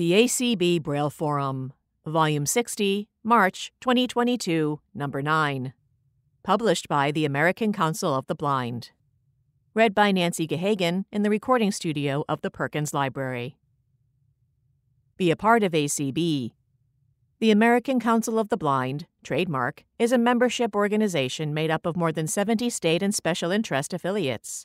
The ACB Braille Forum, Volume 60, March 2022, Number 9. Published by the American Council of the Blind. Read by Nancy Gehagen in the recording studio of the Perkins Library. Be a part of ACB. The American Council of the Blind, trademark, is a membership organization made up of more than 70 state and special interest affiliates.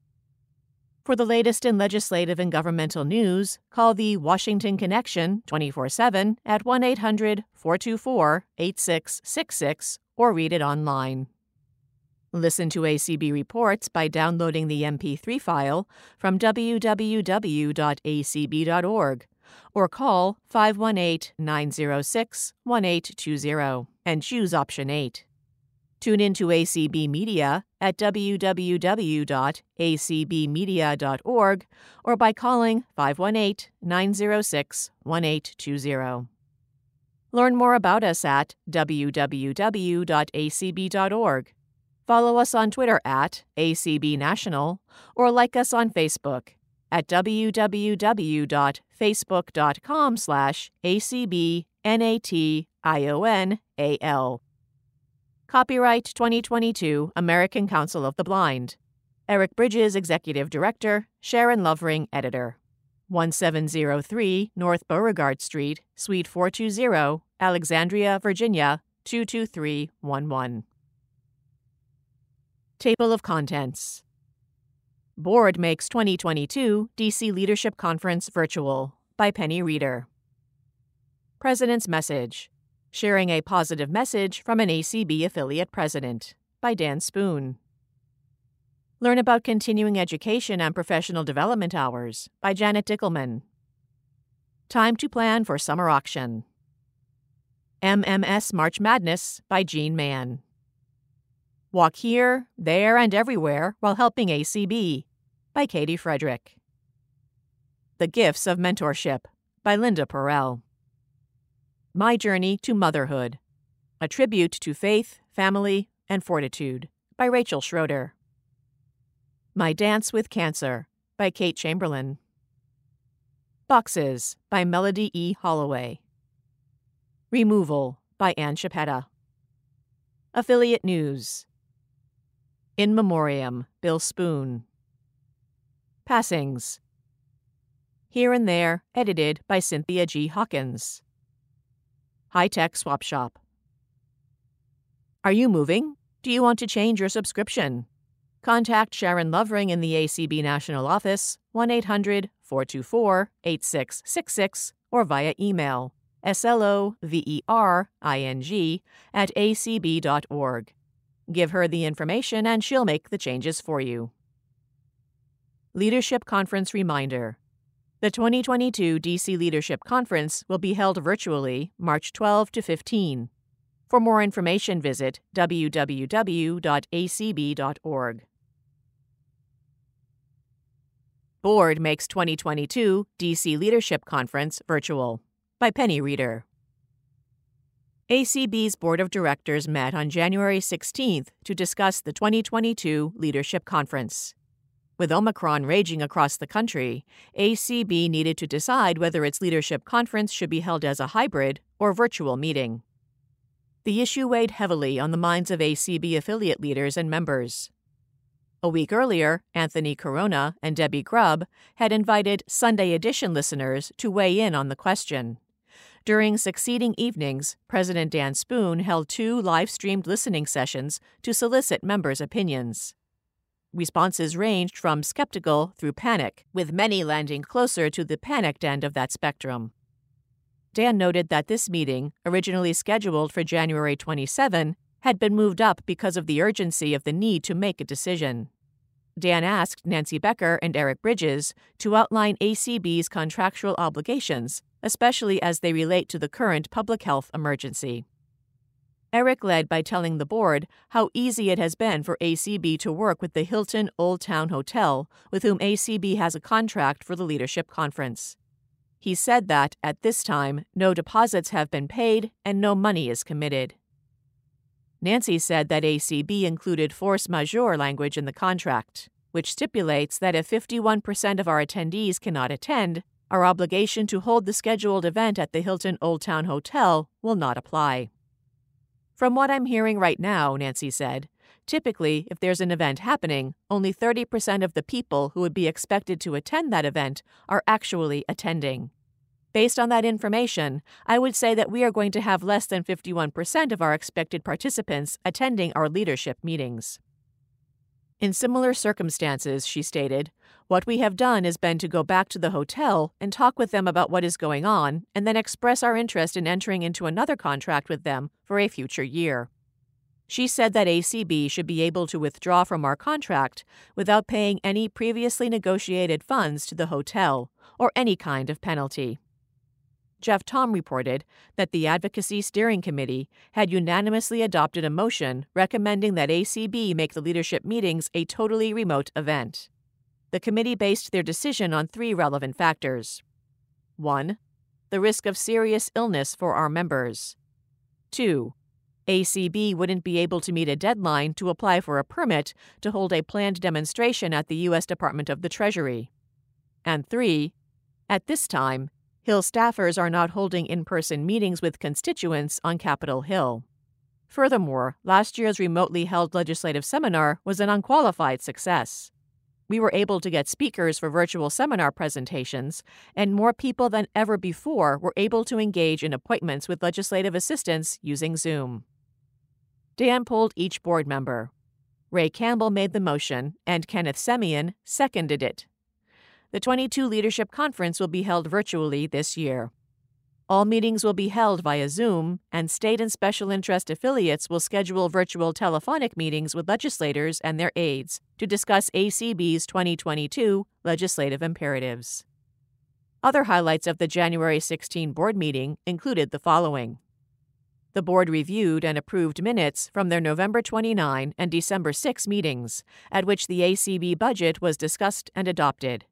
For the latest in legislative and governmental news, call the Washington Connection 24 7 at 1 800 424 8666 or read it online. Listen to ACB reports by downloading the MP3 file from www.acb.org or call 518 906 1820 and choose option 8. Tune in to ACB Media at www.acbmedia.org or by calling 518 906 1820. Learn more about us at www.acb.org. Follow us on Twitter at ACB National or like us on Facebook at www.facebook.com slash acbnational. Copyright 2022 American Council of the Blind. Eric Bridges, Executive Director, Sharon Lovering, Editor. 1703 North Beauregard Street, Suite 420, Alexandria, Virginia 22311. Table of Contents Board makes 2022 DC Leadership Conference virtual by Penny Reeder. President's Message Sharing a Positive Message from an ACB Affiliate President by Dan Spoon. Learn about continuing education and professional development hours by Janet Dickelman. Time to Plan for Summer Auction. MMS March Madness by Jean Mann. Walk Here, There, and Everywhere While Helping ACB by Katie Frederick. The Gifts of Mentorship by Linda Perrell. My Journey to Motherhood A Tribute to Faith, Family, and Fortitude by Rachel Schroeder. My Dance with Cancer by Kate Chamberlain. Boxes by Melody E. Holloway. Removal by Ann Chiappetta. Affiliate News. In Memoriam, Bill Spoon. Passings. Here and There, edited by Cynthia G. Hawkins. High Tech Swap Shop. Are you moving? Do you want to change your subscription? Contact Sharon Lovering in the ACB National Office 1 800 424 8666 or via email slovering at acb.org. Give her the information and she'll make the changes for you. Leadership Conference Reminder the 2022 DC Leadership Conference will be held virtually March 12 to 15. For more information, visit www.acb.org. Board makes 2022 DC Leadership Conference virtual by Penny Reeder. ACB's Board of Directors met on January 16th to discuss the 2022 Leadership Conference. With Omicron raging across the country, ACB needed to decide whether its leadership conference should be held as a hybrid or virtual meeting. The issue weighed heavily on the minds of ACB affiliate leaders and members. A week earlier, Anthony Corona and Debbie Grubb had invited Sunday edition listeners to weigh in on the question. During succeeding evenings, President Dan Spoon held two live streamed listening sessions to solicit members' opinions. Responses ranged from skeptical through panic, with many landing closer to the panicked end of that spectrum. Dan noted that this meeting, originally scheduled for January 27, had been moved up because of the urgency of the need to make a decision. Dan asked Nancy Becker and Eric Bridges to outline ACB's contractual obligations, especially as they relate to the current public health emergency. Eric led by telling the board how easy it has been for ACB to work with the Hilton Old Town Hotel, with whom ACB has a contract for the leadership conference. He said that, at this time, no deposits have been paid and no money is committed. Nancy said that ACB included force majeure language in the contract, which stipulates that if 51% of our attendees cannot attend, our obligation to hold the scheduled event at the Hilton Old Town Hotel will not apply. From what I'm hearing right now, Nancy said, typically, if there's an event happening, only 30% of the people who would be expected to attend that event are actually attending. Based on that information, I would say that we are going to have less than 51% of our expected participants attending our leadership meetings. In similar circumstances, she stated, what we have done has been to go back to the hotel and talk with them about what is going on, and then express our interest in entering into another contract with them for a future year. She said that ACB should be able to withdraw from our contract without paying any previously negotiated funds to the hotel or any kind of penalty. Jeff Thom reported that the Advocacy Steering Committee had unanimously adopted a motion recommending that ACB make the leadership meetings a totally remote event. The committee based their decision on three relevant factors 1. The risk of serious illness for our members. 2. ACB wouldn't be able to meet a deadline to apply for a permit to hold a planned demonstration at the U.S. Department of the Treasury. And 3. At this time, Hill staffers are not holding in person meetings with constituents on Capitol Hill. Furthermore, last year's remotely held legislative seminar was an unqualified success. We were able to get speakers for virtual seminar presentations, and more people than ever before were able to engage in appointments with legislative assistants using Zoom. Dan polled each board member. Ray Campbell made the motion, and Kenneth Semien seconded it. The 22 Leadership Conference will be held virtually this year. All meetings will be held via Zoom, and state and special interest affiliates will schedule virtual telephonic meetings with legislators and their aides to discuss ACB's 2022 legislative imperatives. Other highlights of the January 16 board meeting included the following. The board reviewed and approved minutes from their November 29 and December 6 meetings, at which the ACB budget was discussed and adopted.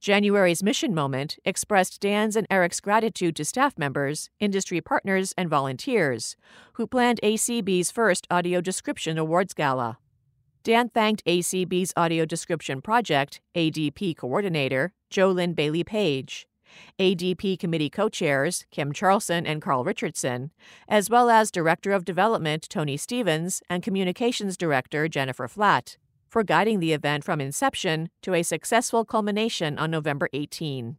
January's mission moment expressed Dan's and Eric's gratitude to staff members, industry partners, and volunteers who planned ACB's first Audio Description Awards Gala. Dan thanked ACB's Audio Description Project ADP coordinator, Jolynn Bailey Page, ADP committee co chairs, Kim Charlson and Carl Richardson, as well as Director of Development Tony Stevens and Communications Director Jennifer Flatt for guiding the event from inception to a successful culmination on November 18.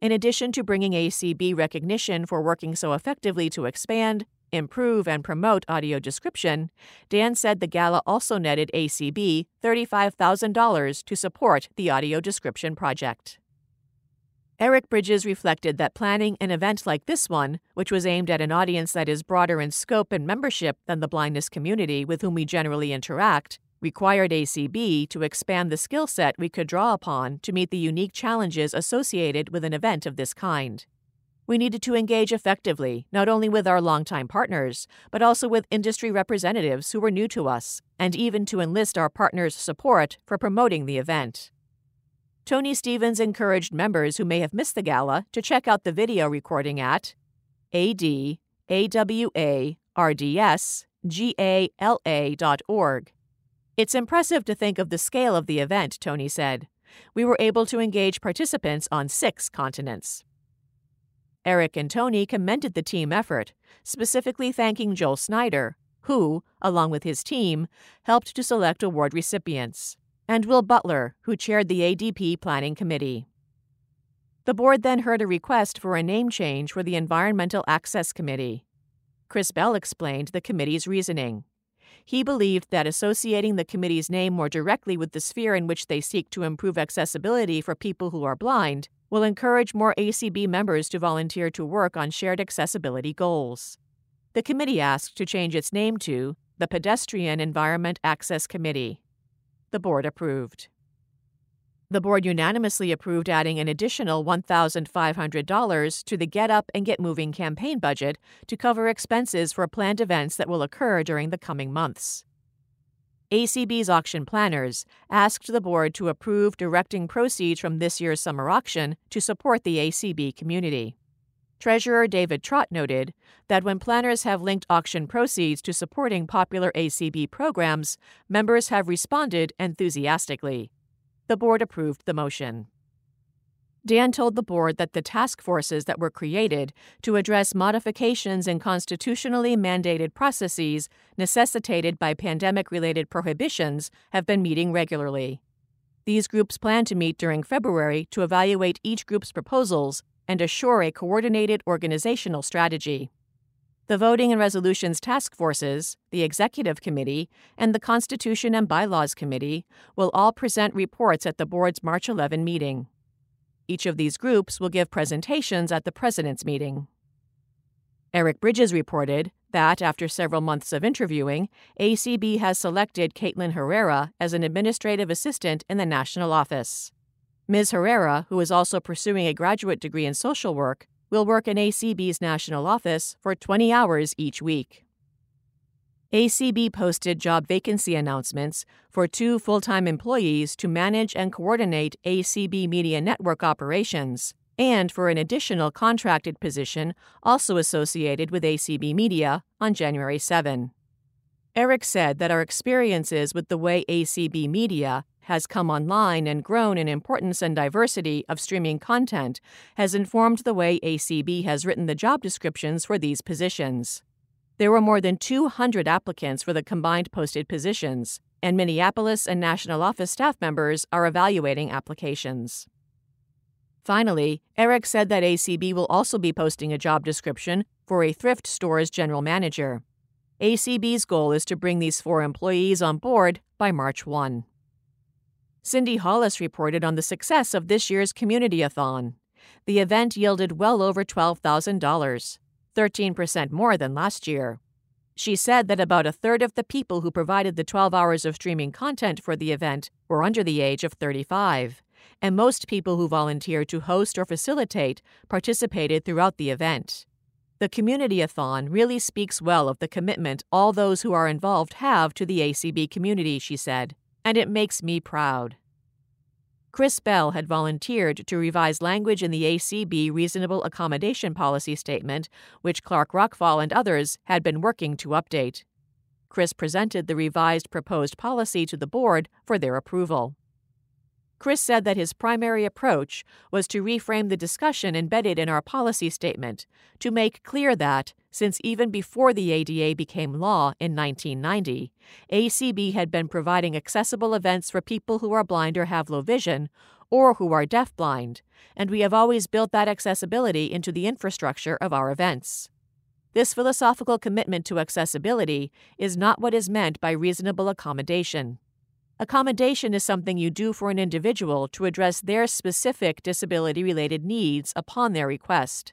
In addition to bringing ACB recognition for working so effectively to expand, improve, and promote audio description, Dan said the gala also netted ACB $35,000 to support the audio description project. Eric Bridges reflected that planning an event like this one, which was aimed at an audience that is broader in scope and membership than the blindness community with whom we generally interact, required ACB to expand the skill set we could draw upon to meet the unique challenges associated with an event of this kind. We needed to engage effectively, not only with our longtime partners, but also with industry representatives who were new to us, and even to enlist our partners' support for promoting the event. Tony Stevens encouraged members who may have missed the gala to check out the video recording at adawardsgala.org it's impressive to think of the scale of the event, Tony said. We were able to engage participants on six continents. Eric and Tony commended the team effort, specifically thanking Joel Snyder, who, along with his team, helped to select award recipients, and Will Butler, who chaired the ADP Planning Committee. The board then heard a request for a name change for the Environmental Access Committee. Chris Bell explained the committee's reasoning. He believed that associating the committee's name more directly with the sphere in which they seek to improve accessibility for people who are blind will encourage more ACB members to volunteer to work on shared accessibility goals. The committee asked to change its name to the Pedestrian Environment Access Committee. The board approved. The board unanimously approved adding an additional $1,500 to the Get Up and Get Moving campaign budget to cover expenses for planned events that will occur during the coming months. ACB's auction planners asked the board to approve directing proceeds from this year's summer auction to support the ACB community. Treasurer David Trott noted that when planners have linked auction proceeds to supporting popular ACB programs, members have responded enthusiastically. The board approved the motion. Dan told the board that the task forces that were created to address modifications in constitutionally mandated processes necessitated by pandemic related prohibitions have been meeting regularly. These groups plan to meet during February to evaluate each group's proposals and assure a coordinated organizational strategy. The Voting and Resolutions Task Forces, the Executive Committee, and the Constitution and Bylaws Committee will all present reports at the board's March 11 meeting. Each of these groups will give presentations at the President's meeting. Eric Bridges reported that after several months of interviewing, ACB has selected Caitlin Herrera as an administrative assistant in the national office. Ms. Herrera, who is also pursuing a graduate degree in social work, will work in ACB's national office for 20 hours each week. ACB posted job vacancy announcements for two full time employees to manage and coordinate ACB Media Network operations, and for an additional contracted position also associated with ACB Media on January 7. Eric said that our experiences with the way ACB Media has come online and grown in importance and diversity of streaming content has informed the way ACB has written the job descriptions for these positions. There were more than 200 applicants for the combined posted positions, and Minneapolis and national office staff members are evaluating applications. Finally, Eric said that ACB will also be posting a job description for a thrift store's general manager. ACB's goal is to bring these four employees on board by March 1. Cindy Hollis reported on the success of this year's Community-a-thon. The event yielded well over $12,000, 13% more than last year. She said that about a third of the people who provided the 12 hours of streaming content for the event were under the age of 35, and most people who volunteered to host or facilitate participated throughout the event. The Community-a-thon really speaks well of the commitment all those who are involved have to the ACB community, she said and it makes me proud. Chris Bell had volunteered to revise language in the ACB Reasonable Accommodation Policy Statement, which Clark Rachfal and others had been working to update. Chris presented the revised proposed policy to the board for their approval. Chris said that his primary approach was to reframe the discussion embedded in our policy statement to make clear that, since even before the ADA became law in 1990, ACB had been providing accessible events for people who are blind or have low vision, or who are deafblind, and we have always built that accessibility into the infrastructure of our events. This philosophical commitment to accessibility is not what is meant by reasonable accommodation. Accommodation is something you do for an individual to address their specific disability related needs upon their request.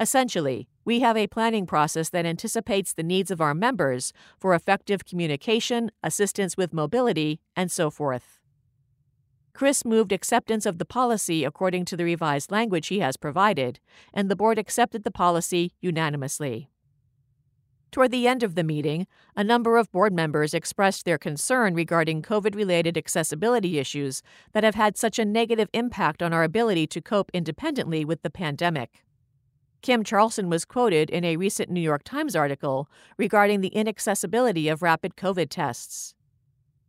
Essentially, we have a planning process that anticipates the needs of our members for effective communication, assistance with mobility, and so forth. Chris moved acceptance of the policy according to the revised language he has provided, and the board accepted the policy unanimously. Toward the end of the meeting, a number of board members expressed their concern regarding COVID related accessibility issues that have had such a negative impact on our ability to cope independently with the pandemic. Kim Charlson was quoted in a recent New York Times article regarding the inaccessibility of rapid COVID tests.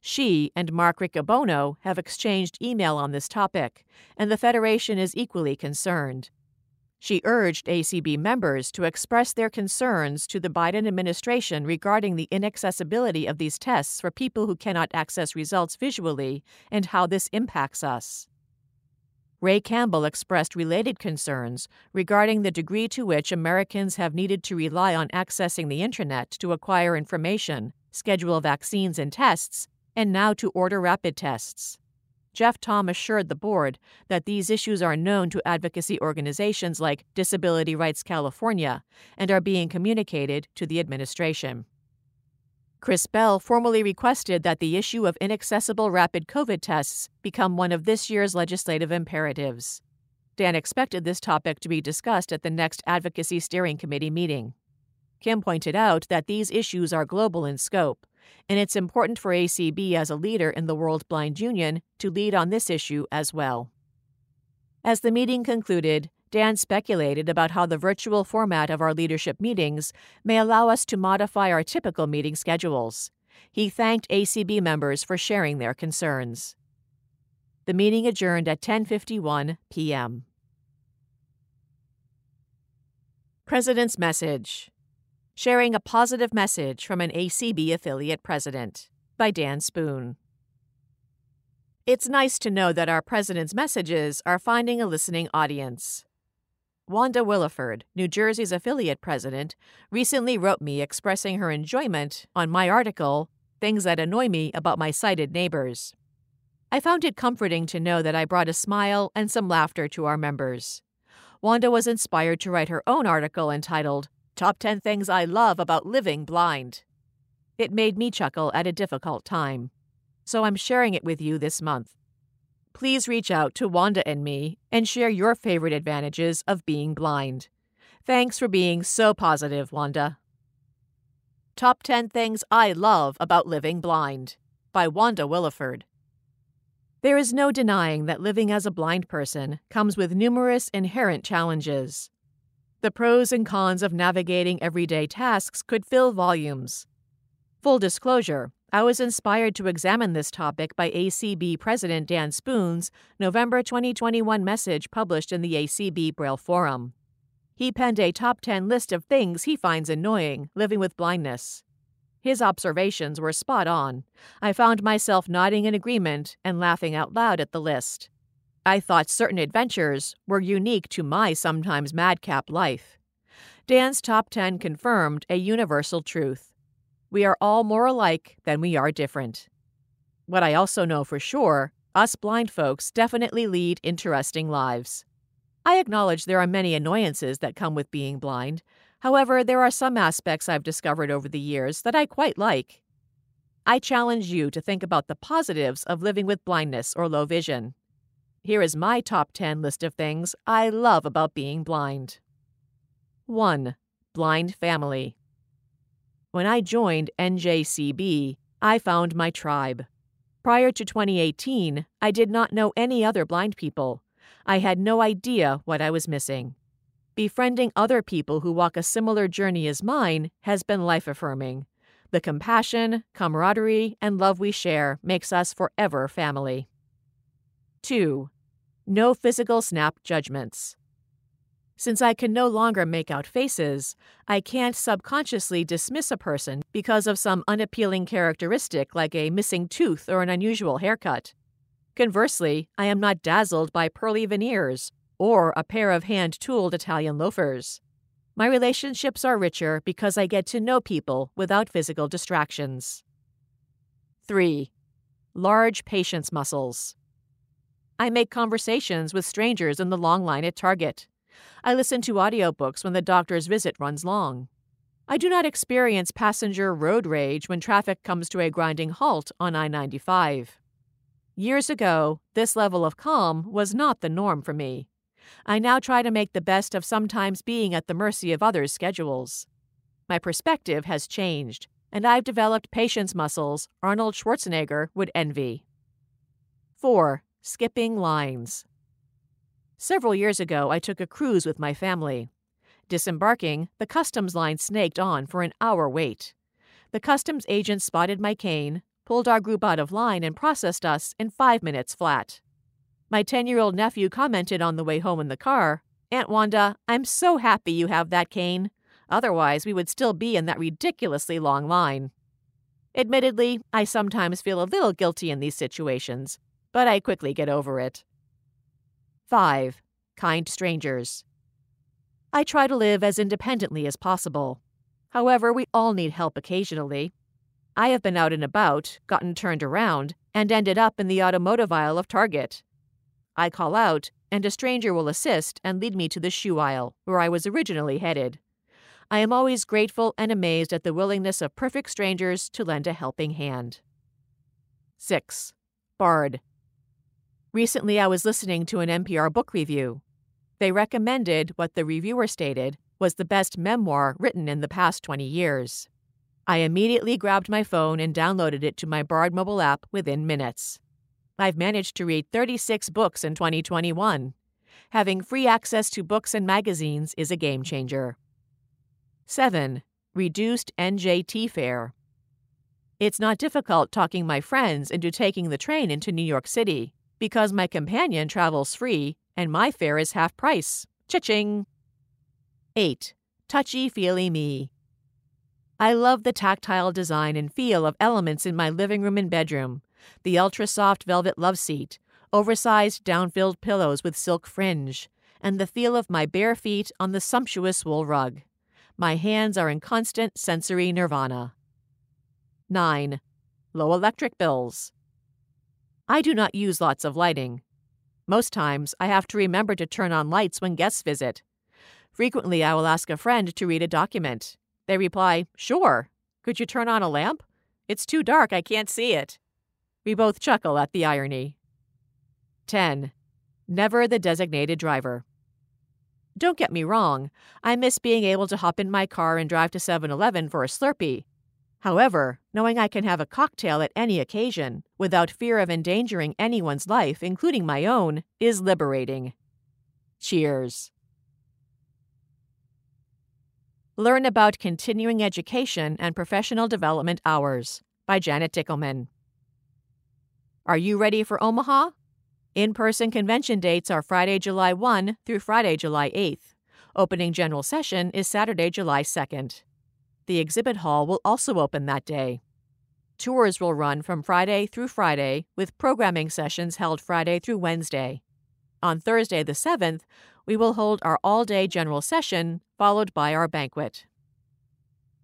She and Mark Riccobono have exchanged email on this topic, and the Federation is equally concerned. She urged ACB members to express their concerns to the Biden administration regarding the inaccessibility of these tests for people who cannot access results visually and how this impacts us. Ray Campbell expressed related concerns regarding the degree to which Americans have needed to rely on accessing the Internet to acquire information, schedule vaccines and tests, and now to order rapid tests. Jeff Thom assured the board that these issues are known to advocacy organizations like Disability Rights California and are being communicated to the administration. Chris Bell formally requested that the issue of inaccessible rapid COVID tests become one of this year's legislative imperatives. Dan expected this topic to be discussed at the next Advocacy Steering Committee meeting. Kim pointed out that these issues are global in scope and it's important for ACB as a leader in the World Blind Union to lead on this issue as well. As the meeting concluded, Dan speculated about how the virtual format of our leadership meetings may allow us to modify our typical meeting schedules. He thanked ACB members for sharing their concerns. The meeting adjourned at 10:51 p.m. President's message Sharing a Positive Message from an ACB Affiliate President by Dan Spoon. It's nice to know that our president's messages are finding a listening audience. Wanda Williford, New Jersey's affiliate president, recently wrote me expressing her enjoyment on my article, Things That Annoy Me About My Sighted Neighbors. I found it comforting to know that I brought a smile and some laughter to our members. Wanda was inspired to write her own article entitled Top 10 Things I Love About Living Blind. It made me chuckle at a difficult time, so I'm sharing it with you this month. Please reach out to Wanda and me and share your favorite advantages of being blind. Thanks for being so positive, Wanda. Top 10 Things I Love About Living Blind by Wanda Williford. There is no denying that living as a blind person comes with numerous inherent challenges. The pros and cons of navigating everyday tasks could fill volumes. Full disclosure, I was inspired to examine this topic by ACB President Dan Spoon's November 2021 message published in the ACB Braille Forum. He penned a top 10 list of things he finds annoying living with blindness. His observations were spot on. I found myself nodding in agreement and laughing out loud at the list. I thought certain adventures were unique to my sometimes madcap life. Dan's top 10 confirmed a universal truth. We are all more alike than we are different. What I also know for sure, us blind folks definitely lead interesting lives. I acknowledge there are many annoyances that come with being blind. However, there are some aspects I've discovered over the years that I quite like. I challenge you to think about the positives of living with blindness or low vision. Here is my top 10 list of things I love about being blind. 1. Blind Family. When I joined NJCB, I found my tribe. Prior to 2018, I did not know any other blind people. I had no idea what I was missing. Befriending other people who walk a similar journey as mine has been life affirming. The compassion, camaraderie, and love we share makes us forever family. 2. No physical snap judgments. Since I can no longer make out faces, I can't subconsciously dismiss a person because of some unappealing characteristic like a missing tooth or an unusual haircut. Conversely, I am not dazzled by pearly veneers or a pair of hand tooled Italian loafers. My relationships are richer because I get to know people without physical distractions. 3. Large patience muscles. I make conversations with strangers in the long line at Target. I listen to audiobooks when the doctor's visit runs long. I do not experience passenger road rage when traffic comes to a grinding halt on I 95. Years ago, this level of calm was not the norm for me. I now try to make the best of sometimes being at the mercy of others' schedules. My perspective has changed, and I've developed patience muscles Arnold Schwarzenegger would envy. 4. Skipping lines. Several years ago, I took a cruise with my family. Disembarking, the customs line snaked on for an hour wait. The customs agent spotted my cane, pulled our group out of line, and processed us in five minutes flat. My 10 year old nephew commented on the way home in the car Aunt Wanda, I'm so happy you have that cane. Otherwise, we would still be in that ridiculously long line. Admittedly, I sometimes feel a little guilty in these situations, but I quickly get over it. 5. Kind strangers. I try to live as independently as possible. However, we all need help occasionally. I have been out and about, gotten turned around, and ended up in the automotive aisle of Target. I call out, and a stranger will assist and lead me to the shoe aisle, where I was originally headed. I am always grateful and amazed at the willingness of perfect strangers to lend a helping hand. 6. Bard. Recently, I was listening to an NPR book review. They recommended what the reviewer stated was the best memoir written in the past 20 years. I immediately grabbed my phone and downloaded it to my Bard mobile app within minutes. I've managed to read 36 books in 2021. Having free access to books and magazines is a game changer. 7. Reduced NJT fare. It's not difficult talking my friends into taking the train into New York City because my companion travels free and my fare is half price. Cha-ching! 8. Touchy Feely Me. I love the tactile design and feel of elements in my living room and bedroom the ultra soft velvet love seat, oversized down filled pillows with silk fringe, and the feel of my bare feet on the sumptuous wool rug. My hands are in constant sensory nirvana. 9. Low electric bills. I do not use lots of lighting. Most times, I have to remember to turn on lights when guests visit. Frequently, I will ask a friend to read a document. They reply, Sure. Could you turn on a lamp? It's too dark, I can't see it. We both chuckle at the irony. 10. Never the designated driver. Don't get me wrong, I miss being able to hop in my car and drive to 7 Eleven for a Slurpee. However, knowing I can have a cocktail at any occasion, without fear of endangering anyone's life, including my own, is liberating. Cheers. Learn about continuing education and professional development hours by Janet Dickelman. Are you ready for Omaha? In person convention dates are Friday, July 1 through Friday, July 8th. Opening general session is Saturday, July 2nd. The exhibit hall will also open that day. Tours will run from Friday through Friday, with programming sessions held Friday through Wednesday. On Thursday, the 7th, we will hold our all day general session, followed by our banquet.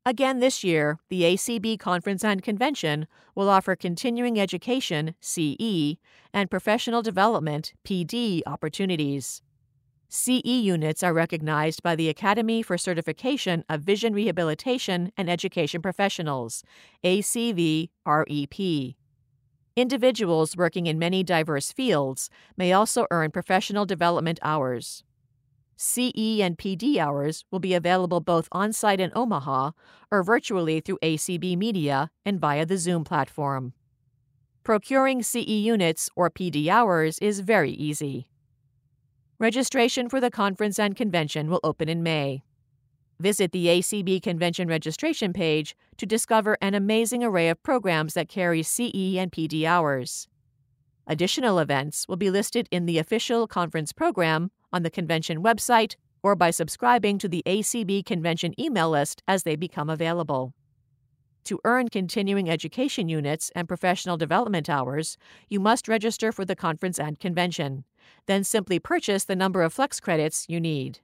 Again this year, the ACB Conference and Convention will offer continuing education CE and professional development PD opportunities. CE units are recognized by the Academy for Certification of Vision Rehabilitation and Education Professionals, ACV REP. Individuals working in many diverse fields may also earn professional development hours. CE and PD hours will be available both on site in Omaha or virtually through ACB Media and via the Zoom platform. Procuring CE units or PD hours is very easy. Registration for the conference and convention will open in May. Visit the ACB convention registration page to discover an amazing array of programs that carry CE and PD hours. Additional events will be listed in the official conference program on the convention website or by subscribing to the ACB convention email list as they become available. To earn continuing education units and professional development hours, you must register for the conference and convention. Then simply purchase the number of flex credits you need.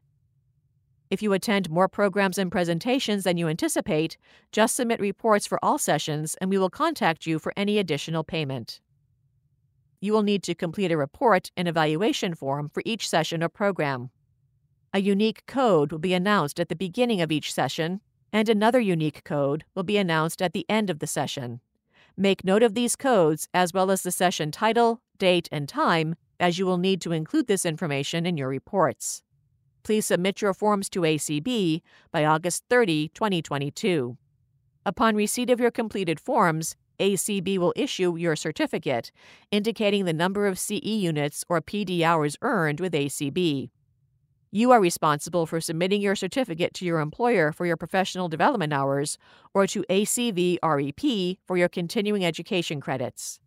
If you attend more programs and presentations than you anticipate, just submit reports for all sessions and we will contact you for any additional payment you will need to complete a report and evaluation form for each session or program. A unique code will be announced at the beginning of each session, and another unique code will be announced at the end of the session. Make note of these codes as well as the session title, date, and time, as you will need to include this information in your reports. Please submit your forms to ACB by August 30, 2022. Upon receipt of your completed forms, ACB will issue your certificate, indicating the number of CE units or PD hours earned with ACB. You are responsible for submitting your certificate to your employer for your professional development hours or to ACV REP for your continuing education credits.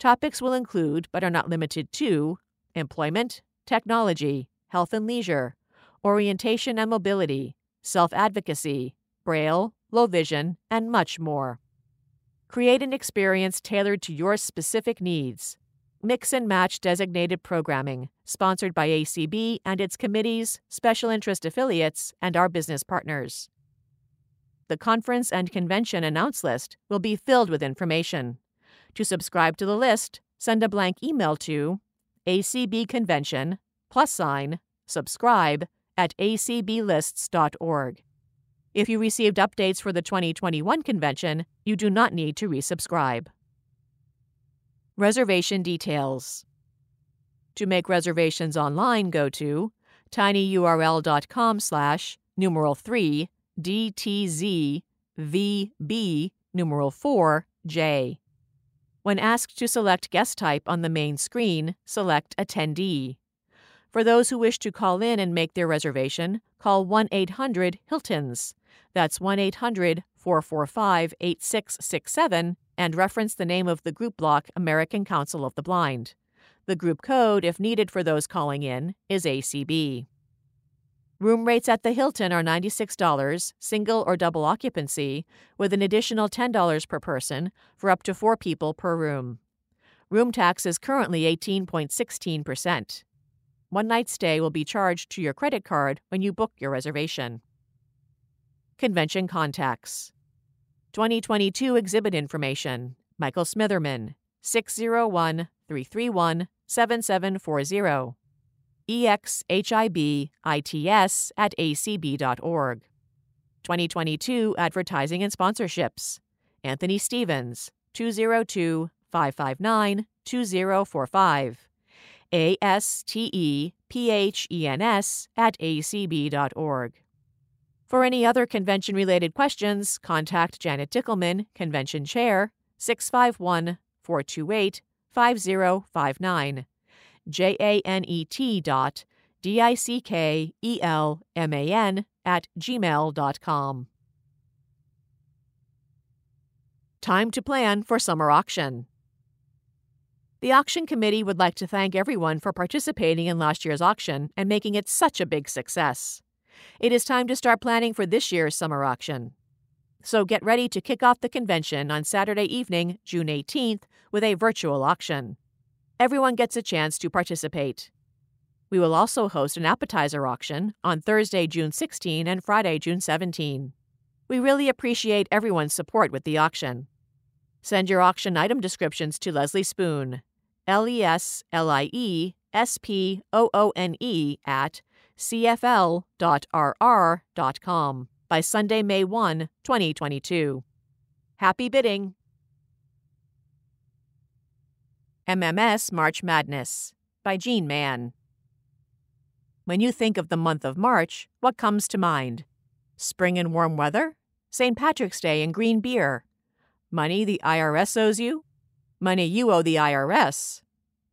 Topics will include, but are not limited to, employment, technology, health and leisure, orientation and mobility, self advocacy, braille, low vision, and much more. Create an experience tailored to your specific needs. Mix and match designated programming, sponsored by ACB and its committees, special interest affiliates, and our business partners. the conference and convention announce list will be filled with information. To subscribe to the list, send a blank email to acbconvention plus sign subscribe at acblists.org. If you received updates for the 2021 convention, you do not need to resubscribe. Reservation details. To make reservations online, go to tinyurl.com slash numeral 3 DTZVB numeral 4 J. When asked to select guest type on the main screen, select Attendee. For those who wish to call in and make their reservation, call 1 800 Hiltons. That's 1 800 445 8667 and reference the name of the group block American Council of the Blind. The group code, if needed for those calling in, is ACB. Room rates at the Hilton are $96, single or double occupancy, with an additional $10 per person for up to four people per room. Room tax is currently 18.16%. One night stay will be charged to your credit card when you book your reservation. Convention contacts 2022 exhibit information Michael Smitherman, 601 331 7740. EXHIBITS at acb.org. 2022 Advertising and Sponsorships Anthony Stevens, 202 559 2045. ASTEPHENS at acb.org. For any other convention related questions, contact Janet Dickelman, Convention Chair, 651 428 5059. J A N E T dot D I C K E L M A N at gmail.com. Time to plan for summer auction. The auction committee would like to thank everyone for participating in last year's auction and making it such a big success. It is time to start planning for this year's summer auction. So get ready to kick off the convention on Saturday evening, June 18th, with a virtual auction. Everyone gets a chance to participate. We will also host an appetizer auction on Thursday, June 16 and Friday, June 17. We really appreciate everyone's support with the auction. Send your auction item descriptions to Leslie Spoon, L E S L I E S P O O N E at cfl.rr.com by Sunday, May 1, 2022. Happy bidding! MMS March Madness by Gene Mann. When you think of the month of March, what comes to mind? Spring and warm weather? St. Patrick's Day and green beer? Money the IRS owes you? Money you owe the IRS?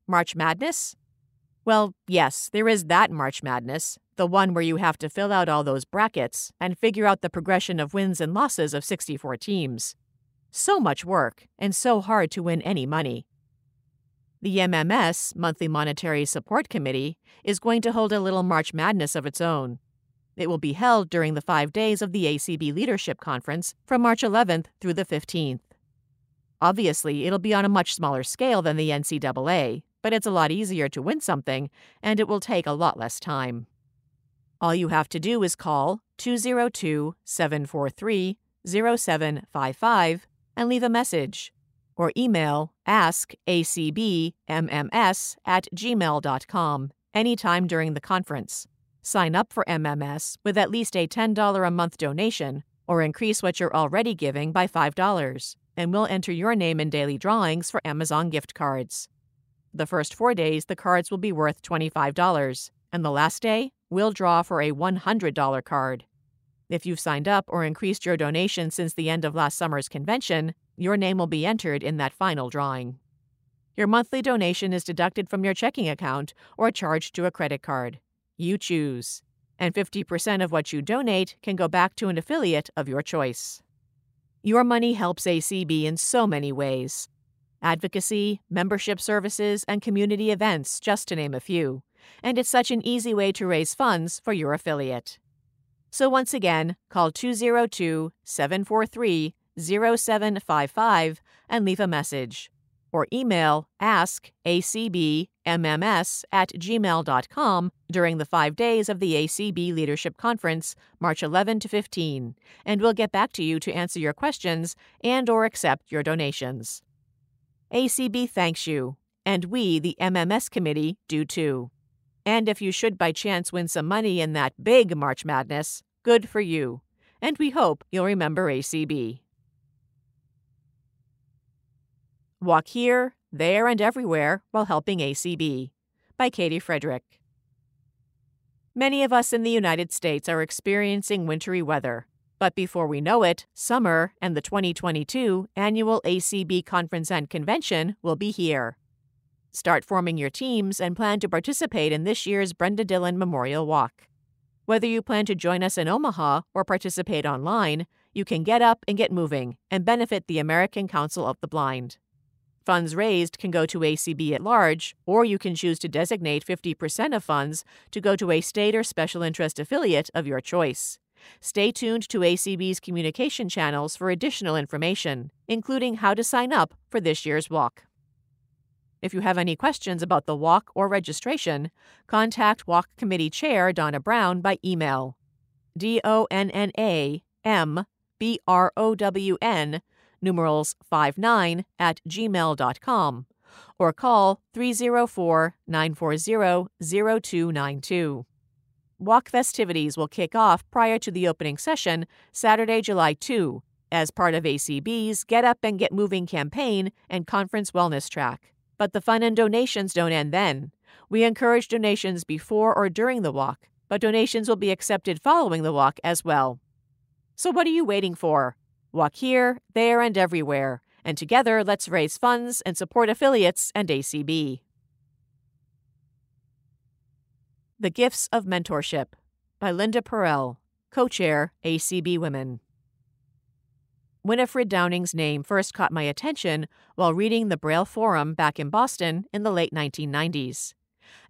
March Madness? Well, yes, there is that March Madness, the one where you have to fill out all those brackets and figure out the progression of wins and losses of 64 teams. So much work, and so hard to win any money. The MMS, Monthly Monetary Support Committee, is going to hold a little March Madness of its own. It will be held during the five days of the ACB Leadership Conference from March 11th through the 15th. Obviously, it'll be on a much smaller scale than the NCAA, but it's a lot easier to win something, and it will take a lot less time. All you have to do is call 202 743 0755 and leave a message, or email askacbmms at gmail.com anytime during the conference. Sign up for MMS with at least a $10 a month donation, or increase what you're already giving by $5, and we'll enter your name in daily drawings for Amazon gift cards. The first four days, the cards will be worth $25, and the last day, we'll draw for a $100 card. If you've signed up or increased your donation since the end of last summer's convention, your name will be entered in that final drawing. Your monthly donation is deducted from your checking account or charged to a credit card. You choose. And 50% of what you donate can go back to an affiliate of your choice. Your money helps ACB in so many ways advocacy, membership services, and community events, just to name a few. And it's such an easy way to raise funds for your affiliate. So once again, call 202 743 0755 and leave a message. or email askacbmms at gmail.com during the five days of the ACB Leadership Conference, March 11 to 15, and we'll get back to you to answer your questions and or accept your donations. ACB thanks you, and we, the MMS committee, do too. And if you should by chance win some money in that big March Madness, good for you. And we hope you'll remember ACB. Walk Here, There, and Everywhere While Helping ACB by Katie Frederick. Many of us in the United States are experiencing wintry weather, but before we know it, summer and the 2022 annual ACB Conference and Convention will be here. Start forming your teams and plan to participate in this year's Brenda Dillon Memorial Walk. Whether you plan to join us in Omaha or participate online, you can get up and get moving and benefit the American Council of the Blind. Funds raised can go to ACB at large, or you can choose to designate 50% of funds to go to a state or special interest affiliate of your choice. Stay tuned to ACB's communication channels for additional information, including how to sign up for this year's walk. If you have any questions about the walk or registration, contact Walk Committee Chair Donna Brown by email D O N N A M B R O W N numerals 59 at gmail.com, or call 304 940 0292. Walk festivities will kick off prior to the opening session Saturday, July 2, as part of ACB's Get Up and Get Moving campaign and conference wellness track. But the fun and donations don't end then. We encourage donations before or during the walk, but donations will be accepted following the walk as well. So, what are you waiting for? Walk here, there, and everywhere, and together let's raise funds and support affiliates and ACB. The Gifts of Mentorship by Linda Perel, co chair, ACB Women. Winifred Downing's name first caught my attention while reading the Braille Forum back in Boston in the late 1990s.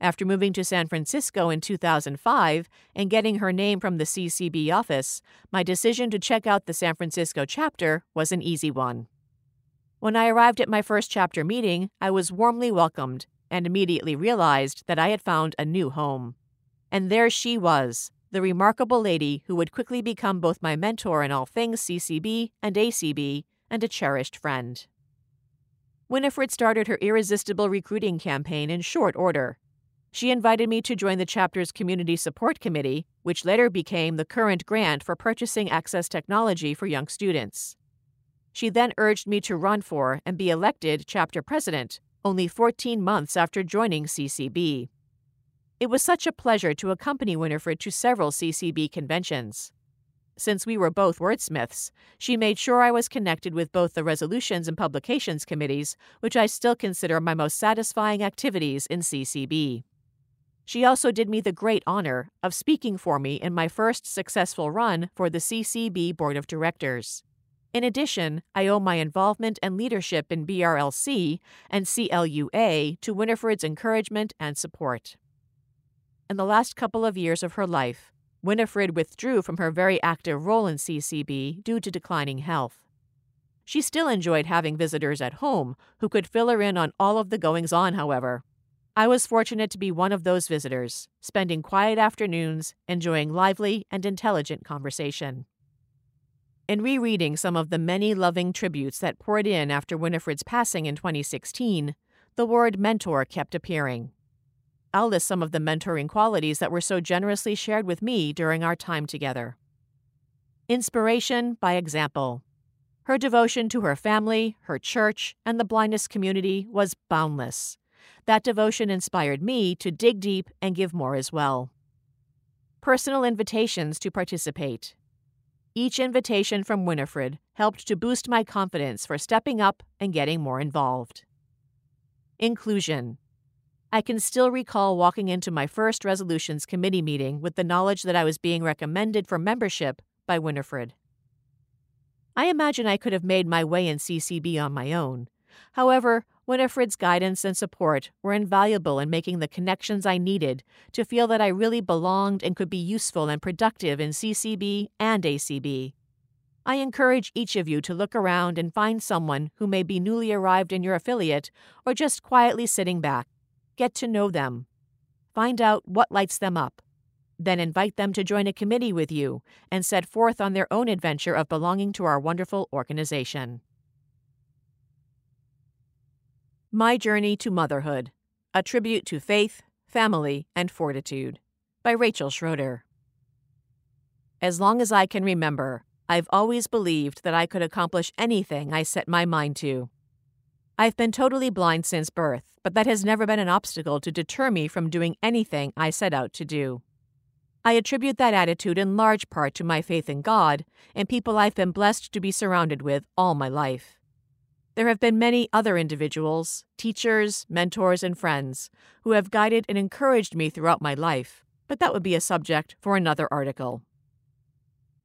After moving to San Francisco in 2005 and getting her name from the CCB office, my decision to check out the San Francisco chapter was an easy one. When I arrived at my first chapter meeting, I was warmly welcomed and immediately realized that I had found a new home. And there she was, the remarkable lady who would quickly become both my mentor in all things CCB and ACB and a cherished friend. Winifred started her irresistible recruiting campaign in short order, she invited me to join the chapter's Community Support Committee, which later became the current grant for purchasing access technology for young students. She then urged me to run for and be elected chapter president, only 14 months after joining CCB. It was such a pleasure to accompany Winifred to several CCB conventions. Since we were both wordsmiths, she made sure I was connected with both the resolutions and publications committees, which I still consider my most satisfying activities in CCB. She also did me the great honor of speaking for me in my first successful run for the CCB Board of Directors. In addition, I owe my involvement and leadership in BRLC and CLUA to Winifred's encouragement and support. In the last couple of years of her life, Winifred withdrew from her very active role in CCB due to declining health. She still enjoyed having visitors at home who could fill her in on all of the goings on, however, I was fortunate to be one of those visitors, spending quiet afternoons enjoying lively and intelligent conversation. In rereading some of the many loving tributes that poured in after Winifred's passing in 2016, the word mentor kept appearing. I'll list some of the mentoring qualities that were so generously shared with me during our time together. Inspiration by example. Her devotion to her family, her church, and the blindness community was boundless. That devotion inspired me to dig deep and give more as well. Personal invitations to participate. Each invitation from Winifred helped to boost my confidence for stepping up and getting more involved. Inclusion. I can still recall walking into my first resolutions committee meeting with the knowledge that I was being recommended for membership by Winifred. I imagine I could have made my way in CCB on my own. However, Winifred's guidance and support were invaluable in making the connections I needed to feel that I really belonged and could be useful and productive in CCB and ACB. I encourage each of you to look around and find someone who may be newly arrived in your affiliate or just quietly sitting back. Get to know them. Find out what lights them up. Then invite them to join a committee with you and set forth on their own adventure of belonging to our wonderful organization. My Journey to Motherhood A Tribute to Faith, Family, and Fortitude by Rachel Schroeder. As long as I can remember, I've always believed that I could accomplish anything I set my mind to. I've been totally blind since birth, but that has never been an obstacle to deter me from doing anything I set out to do. I attribute that attitude in large part to my faith in God and people I've been blessed to be surrounded with all my life. There have been many other individuals, teachers, mentors, and friends who have guided and encouraged me throughout my life, but that would be a subject for another article.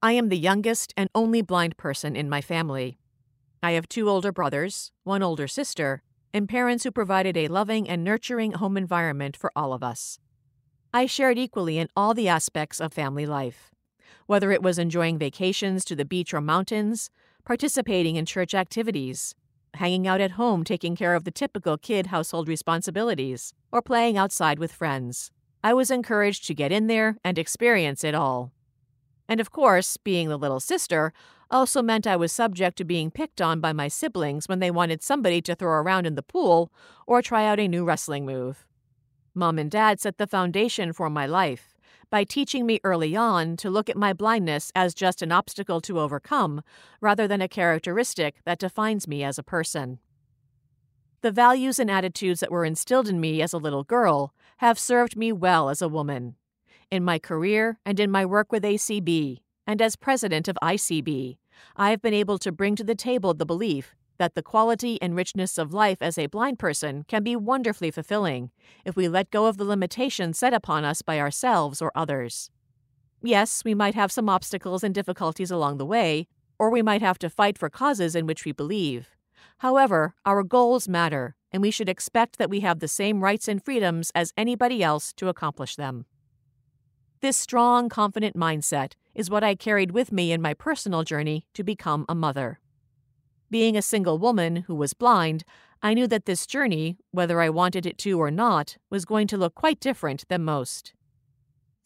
I am the youngest and only blind person in my family. I have two older brothers, one older sister, and parents who provided a loving and nurturing home environment for all of us. I shared equally in all the aspects of family life, whether it was enjoying vacations to the beach or mountains, participating in church activities, hanging out at home taking care of the typical kid household responsibilities, or playing outside with friends. I was encouraged to get in there and experience it all. And of course, being the little sister also meant I was subject to being picked on by my siblings when they wanted somebody to throw around in the pool or try out a new wrestling move. Mom and Dad set the foundation for my life by teaching me early on to look at my blindness as just an obstacle to overcome rather than a characteristic that defines me as a person. The values and attitudes that were instilled in me as a little girl have served me well as a woman in my career and in my work with ACB, and as president of ICB, I have been able to bring to the table the belief that the quality and richness of life as a blind person can be wonderfully fulfilling if we let go of the limitations set upon us by ourselves or others. Yes, we might have some obstacles and difficulties along the way, or we might have to fight for causes in which we believe. However, our goals matter, and we should expect that we have the same rights and freedoms as anybody else to accomplish them. This strong, confident mindset is what I carried with me in my personal journey to become a mother. Being a single woman who was blind, I knew that this journey, whether I wanted it to or not, was going to look quite different than most.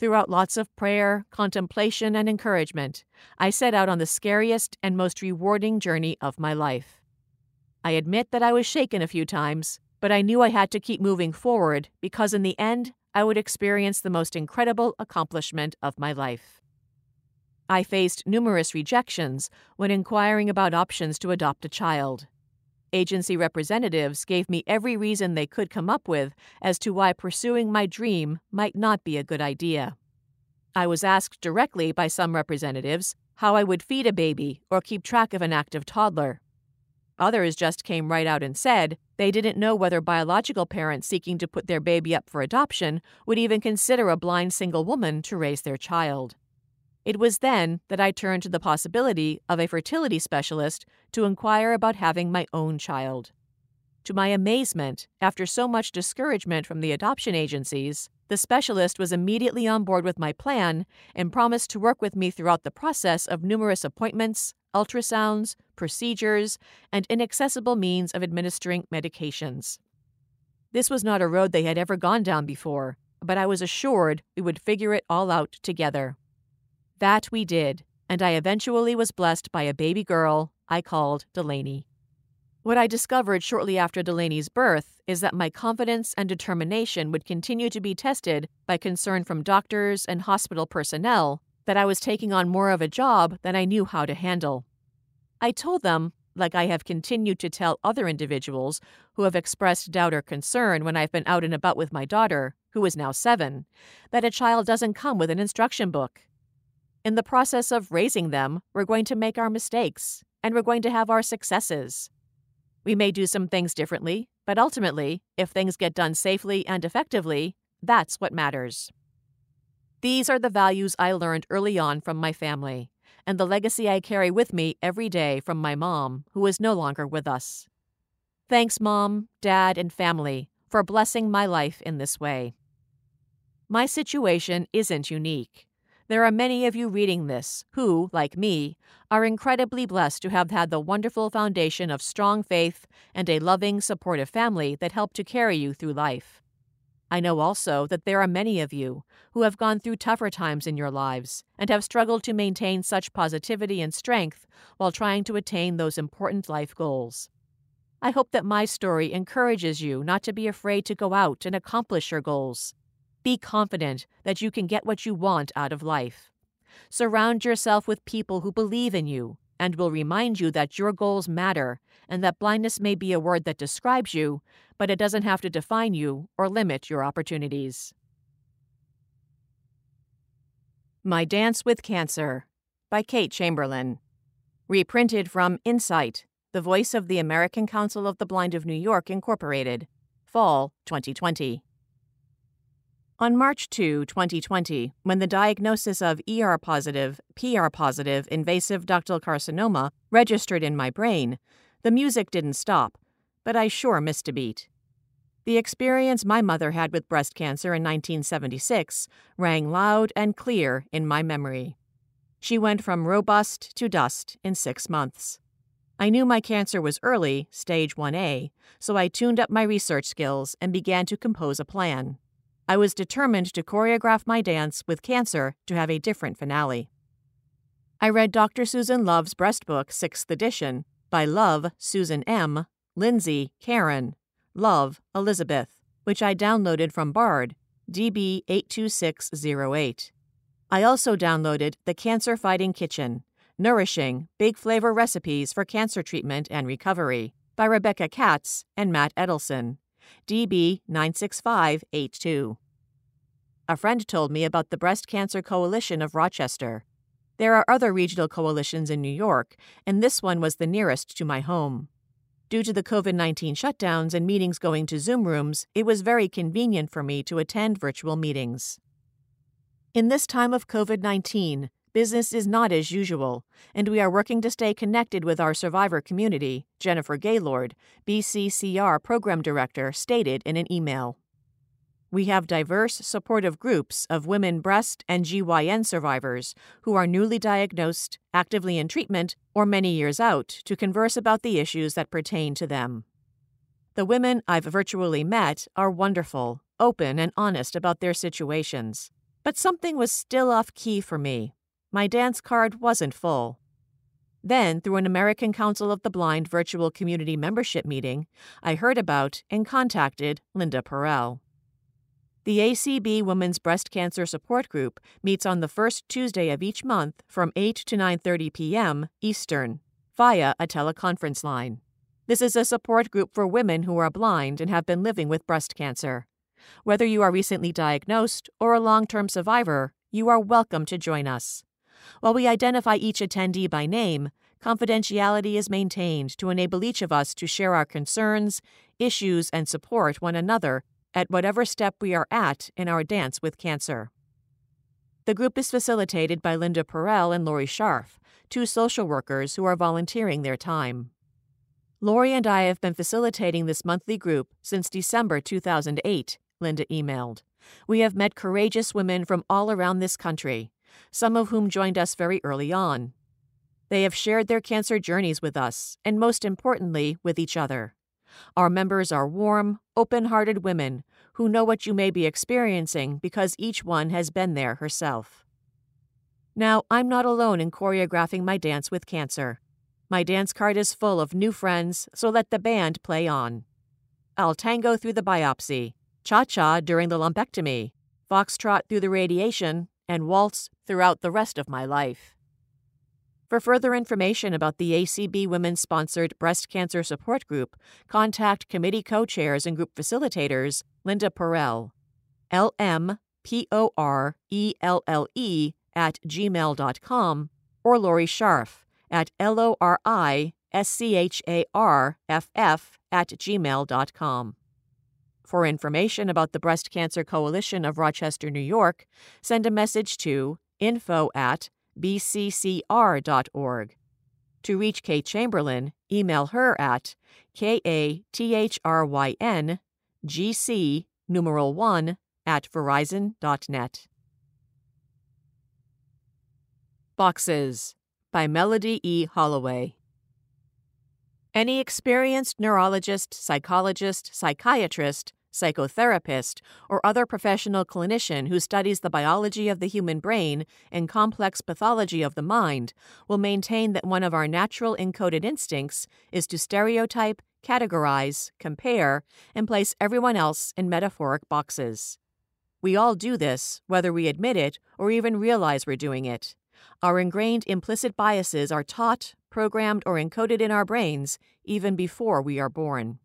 Throughout lots of prayer, contemplation, and encouragement, I set out on the scariest and most rewarding journey of my life. I admit that I was shaken a few times, but I knew I had to keep moving forward because in the end, I would experience the most incredible accomplishment of my life. I faced numerous rejections when inquiring about options to adopt a child. Agency representatives gave me every reason they could come up with as to why pursuing my dream might not be a good idea. I was asked directly by some representatives how I would feed a baby or keep track of an active toddler. Others just came right out and said they didn't know whether biological parents seeking to put their baby up for adoption would even consider a blind single woman to raise their child. It was then that I turned to the possibility of a fertility specialist to inquire about having my own child. To my amazement, after so much discouragement from the adoption agencies, the specialist was immediately on board with my plan and promised to work with me throughout the process of numerous appointments, ultrasounds, procedures, and inaccessible means of administering medications. This was not a road they had ever gone down before, but I was assured we would figure it all out together. That we did, and I eventually was blessed by a baby girl I called Delaney. What I discovered shortly after Delaney's birth is that my confidence and determination would continue to be tested by concern from doctors and hospital personnel that I was taking on more of a job than I knew how to handle. I told them, like I have continued to tell other individuals who have expressed doubt or concern when I've been out and about with my daughter, who is now seven, that a child doesn't come with an instruction book. In the process of raising them, we're going to make our mistakes, and we're going to have our successes. We may do some things differently, but ultimately, if things get done safely and effectively, that's what matters. These are the values I learned early on from my family, and the legacy I carry with me every day from my mom, who is no longer with us. Thanks, Mom, Dad, and family, for blessing my life in this way. My situation isn't unique. There are many of you reading this who, like me, are incredibly blessed to have had the wonderful foundation of strong faith and a loving, supportive family that helped to carry you through life. I know also that there are many of you who have gone through tougher times in your lives and have struggled to maintain such positivity and strength while trying to attain those important life goals. I hope that my story encourages you not to be afraid to go out and accomplish your goals. Be confident that you can get what you want out of life. Surround yourself with people who believe in you and will remind you that your goals matter and that blindness may be a word that describes you, but it doesn't have to define you or limit your opportunities. My Dance with Cancer by Kate Chamberlain. Reprinted from Insight, the voice of the American Council of the Blind of New York, Incorporated, Fall 2020. On March 2, 2020, when the diagnosis of ER positive, PR positive invasive ductal carcinoma registered in my brain, the music didn't stop, but I sure missed a beat. The experience my mother had with breast cancer in 1976 rang loud and clear in my memory. She went from robust to dust in six months. I knew my cancer was early, stage 1A, so I tuned up my research skills and began to compose a plan. I was determined to choreograph my dance with cancer to have a different finale. I read Dr. Susan Love's breast book, 6th edition, by Love, Susan M., Lindsay, Karen, Love, Elizabeth, which I downloaded from Bard, DB82608. I also downloaded The Cancer Fighting Kitchen Nourishing Big Flavor Recipes for Cancer Treatment and Recovery by Rebecca Katz and Matt Edelson, DB 96582. A friend told me about the Breast Cancer Coalition of Rochester. There are other regional coalitions in New York, and this one was the nearest to my home. Due to the COVID 19 shutdowns and meetings going to Zoom rooms, it was very convenient for me to attend virtual meetings. In this time of COVID 19, business is not as usual, and we are working to stay connected with our survivor community, Jennifer Gaylord, BCCR Program Director, stated in an email. We have diverse, supportive groups of women breast and GYN survivors who are newly diagnosed, actively in treatment, or many years out to converse about the issues that pertain to them. The women I've virtually met are wonderful, open, and honest about their situations. But something was still off key for me my dance card wasn't full. Then, through an American Council of the Blind virtual community membership meeting, I heard about and contacted Linda Perel. The ACB Women's Breast Cancer Support Group meets on the first Tuesday of each month from 8 to 9:30 p.m. Eastern via a teleconference line. This is a support group for women who are blind and have been living with breast cancer. Whether you are recently diagnosed or a long-term survivor, you are welcome to join us. While we identify each attendee by name, confidentiality is maintained to enable each of us to share our concerns, issues, and support one another at whatever step we are at in our dance with cancer. The group is facilitated by Linda Perel and Lori Scharf, two social workers who are volunteering their time. Lori and I have been facilitating this monthly group since December 2008, Linda emailed. We have met courageous women from all around this country, some of whom joined us very early on. They have shared their cancer journeys with us, and most importantly, with each other. Our members are warm, open hearted women who know what you may be experiencing because each one has been there herself. Now, I'm not alone in choreographing my dance with cancer. My dance card is full of new friends, so let the band play on. I'll tango through the biopsy, cha cha during the lumpectomy, foxtrot through the radiation, and waltz throughout the rest of my life. For further information about the ACB Women sponsored breast cancer support group, contact committee co chairs and group facilitators Linda Perel, LMPORELLE at gmail.com, or Lori Scharf at LORISCHARFF at gmail.com. For information about the Breast Cancer Coalition of Rochester, New York, send a message to info at bccr.org. To reach Kate Chamberlain, email her at kathryn gc numeral 1 at verizon.net. Boxes by Melody E. Holloway. Any experienced neurologist, psychologist, psychiatrist, psychotherapist, or other professional clinician who studies the biology of the human brain and complex pathology of the mind will maintain that one of our natural encoded instincts is to stereotype, categorize, compare, and place everyone else in metaphoric boxes. We all do this, whether we admit it or even realize we're doing it. Our ingrained implicit biases are taught, programmed, or encoded in our brains even before we are born.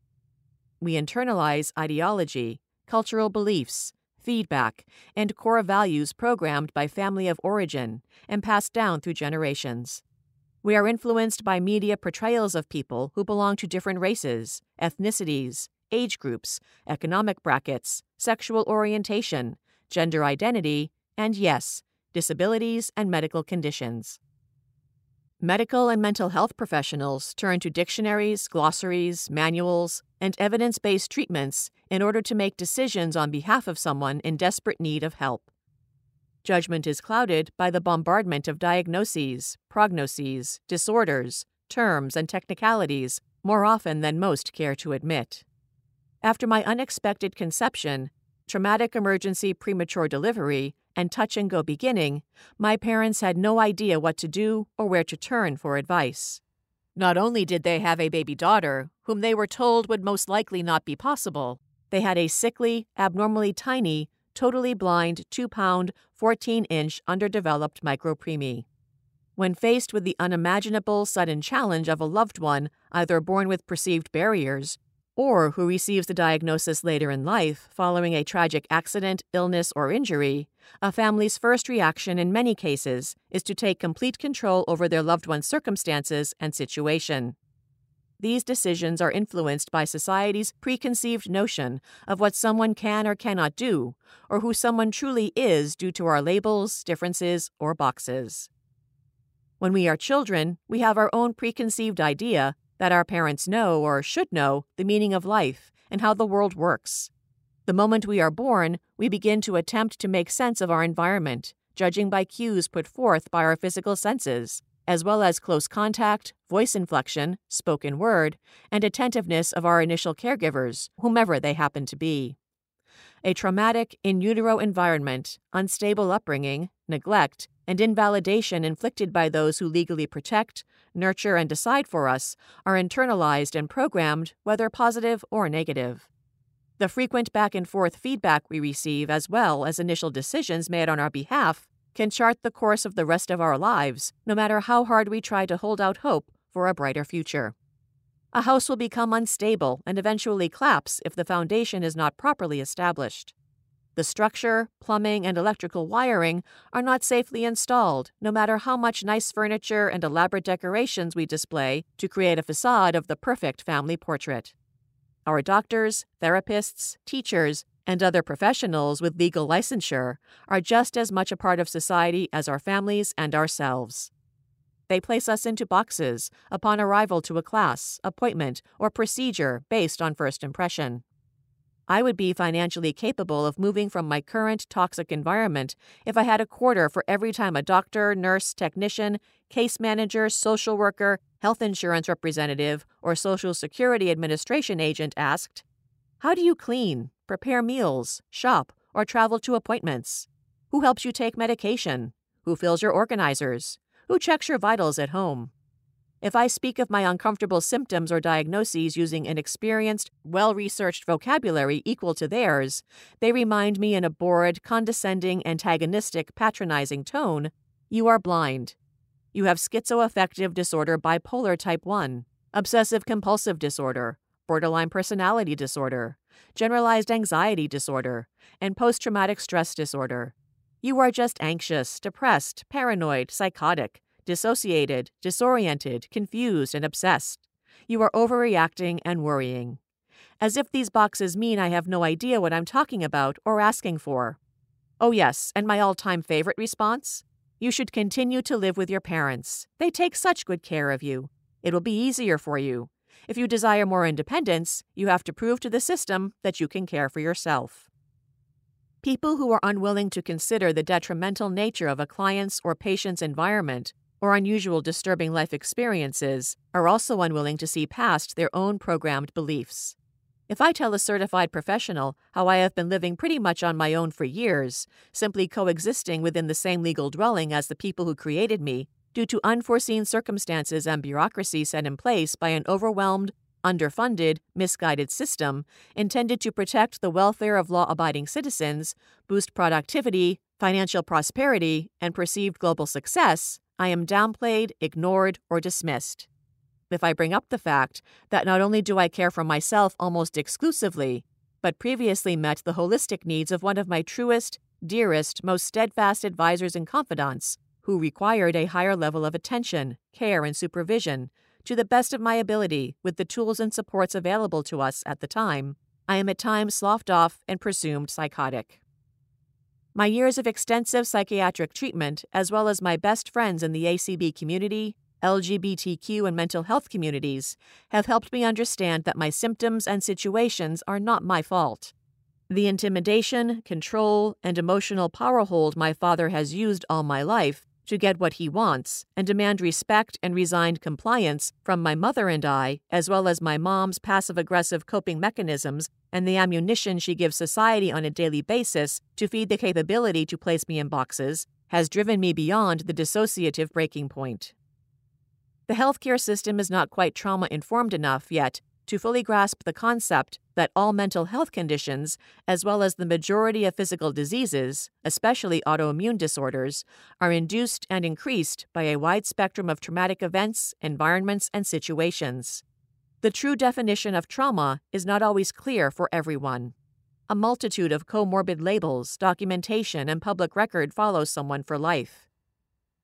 We internalize ideology, cultural beliefs, feedback, and core values programmed by family of origin and passed down through generations. We are influenced by media portrayals of people who belong to different races, ethnicities, age groups, economic brackets, sexual orientation, gender identity, and yes, disabilities, and medical conditions. Medical and mental health professionals turn to dictionaries, glossaries, manuals, and evidence based treatments in order to make decisions on behalf of someone in desperate need of help. Judgment is clouded by the bombardment of diagnoses, prognoses, disorders, terms, and technicalities more often than most care to admit. After my unexpected conception, traumatic emergency premature delivery, and touch and go beginning, my parents had no idea what to do or where to turn for advice. Not only did they have a baby daughter, whom they were told would most likely not be possible, they had a sickly, abnormally tiny, totally blind 2 pound, 14 inch underdeveloped micropreemie. When faced with the unimaginable sudden challenge of a loved one either born with perceived barriers or who receives the diagnosis later in life following a tragic accident, illness, or injury, a family's first reaction in many cases is to take complete control over their loved one's circumstances and situation. These decisions are influenced by society's preconceived notion of what someone can or cannot do, or who someone truly is due to our labels, differences, or boxes. When we are children, we have our own preconceived idea that our parents know or should know the meaning of life and how the world works. The moment we are born, we begin to attempt to make sense of our environment, judging by cues put forth by our physical senses, as well as close contact, voice inflection, spoken word, and attentiveness of our initial caregivers, whomever they happen to be. A traumatic, in utero environment, unstable upbringing, neglect, and invalidation inflicted by those who legally protect, nurture, and decide for us are internalized and programmed, whether positive or negative. The frequent back and forth feedback we receive, as well as initial decisions made on our behalf, can chart the course of the rest of our lives, no matter how hard we try to hold out hope for a brighter future. A house will become unstable and eventually collapse if the foundation is not properly established. The structure, plumbing, and electrical wiring are not safely installed, no matter how much nice furniture and elaborate decorations we display to create a facade of the perfect family portrait. Our doctors, therapists, teachers, and other professionals with legal licensure are just as much a part of society as our families and ourselves. They place us into boxes upon arrival to a class, appointment, or procedure based on first impression. I would be financially capable of moving from my current toxic environment if I had a quarter for every time a doctor, nurse, technician, case manager, social worker, health insurance representative, or Social Security Administration agent asked, How do you clean, prepare meals, shop, or travel to appointments? Who helps you take medication? Who fills your organizers? Who checks your vitals at home? If I speak of my uncomfortable symptoms or diagnoses using an experienced, well researched vocabulary equal to theirs, they remind me in a bored, condescending, antagonistic, patronizing tone you are blind. You have schizoaffective disorder bipolar type 1, obsessive compulsive disorder, borderline personality disorder, generalized anxiety disorder, and post traumatic stress disorder. You are just anxious, depressed, paranoid, psychotic, dissociated, disoriented, confused, and obsessed. You are overreacting and worrying. As if these boxes mean I have no idea what I'm talking about or asking for. Oh, yes, and my all time favorite response? You should continue to live with your parents. They take such good care of you. It will be easier for you. If you desire more independence, you have to prove to the system that you can care for yourself. People who are unwilling to consider the detrimental nature of a client's or patient's environment or unusual disturbing life experiences are also unwilling to see past their own programmed beliefs. If I tell a certified professional how I have been living pretty much on my own for years, simply coexisting within the same legal dwelling as the people who created me, due to unforeseen circumstances and bureaucracy set in place by an overwhelmed, underfunded, misguided system intended to protect the welfare of law abiding citizens, boost productivity, financial prosperity, and perceived global success, I am downplayed, ignored, or dismissed. If I bring up the fact that not only do I care for myself almost exclusively, but previously met the holistic needs of one of my truest, dearest, most steadfast advisors and confidants, who required a higher level of attention, care, and supervision, to the best of my ability with the tools and supports available to us at the time, I am at times sloughed off and presumed psychotic. My years of extensive psychiatric treatment, as well as my best friends in the ACB community, LGBTQ, and mental health communities, have helped me understand that my symptoms and situations are not my fault. The intimidation, control, and emotional power hold my father has used all my life to get what he wants and demand respect and resigned compliance from my mother and I, as well as my mom's passive aggressive coping mechanisms and the ammunition she gives society on a daily basis to feed the capability to place me in boxes, has driven me beyond the dissociative breaking point. The healthcare system is not quite trauma informed enough yet to fully grasp the concept that all mental health conditions, as well as the majority of physical diseases, especially autoimmune disorders, are induced and increased by a wide spectrum of traumatic events, environments, and situations. The true definition of trauma is not always clear for everyone. A multitude of comorbid labels, documentation, and public record follows someone for life.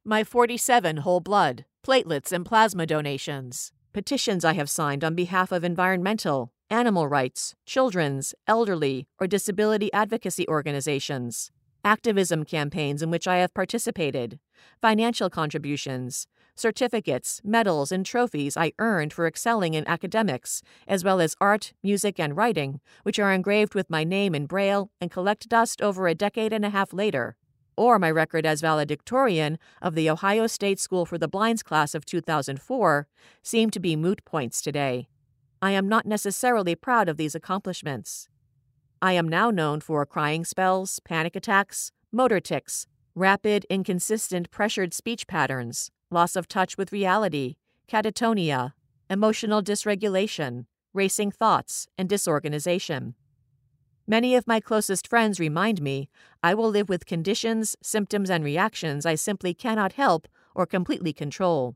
My 47 whole blood, platelets, and plasma donations, petitions I have signed on behalf of environmental, animal rights, children's, elderly, or disability advocacy organizations, activism campaigns in which I have participated, financial contributions, certificates, medals, and trophies I earned for excelling in academics, as well as art, music, and writing, which are engraved with my name in Braille and collect dust over a decade and a half later, or my record as valedictorian of the Ohio State School for the Blind's class of 2004, seem to be moot points today. I am not necessarily proud of these accomplishments. I am now known for crying spells, panic attacks, motor tics, rapid, inconsistent, pressured speech patterns, loss of touch with reality, catatonia, emotional dysregulation, racing thoughts, and disorganization. Many of my closest friends remind me I will live with conditions, symptoms, and reactions I simply cannot help or completely control.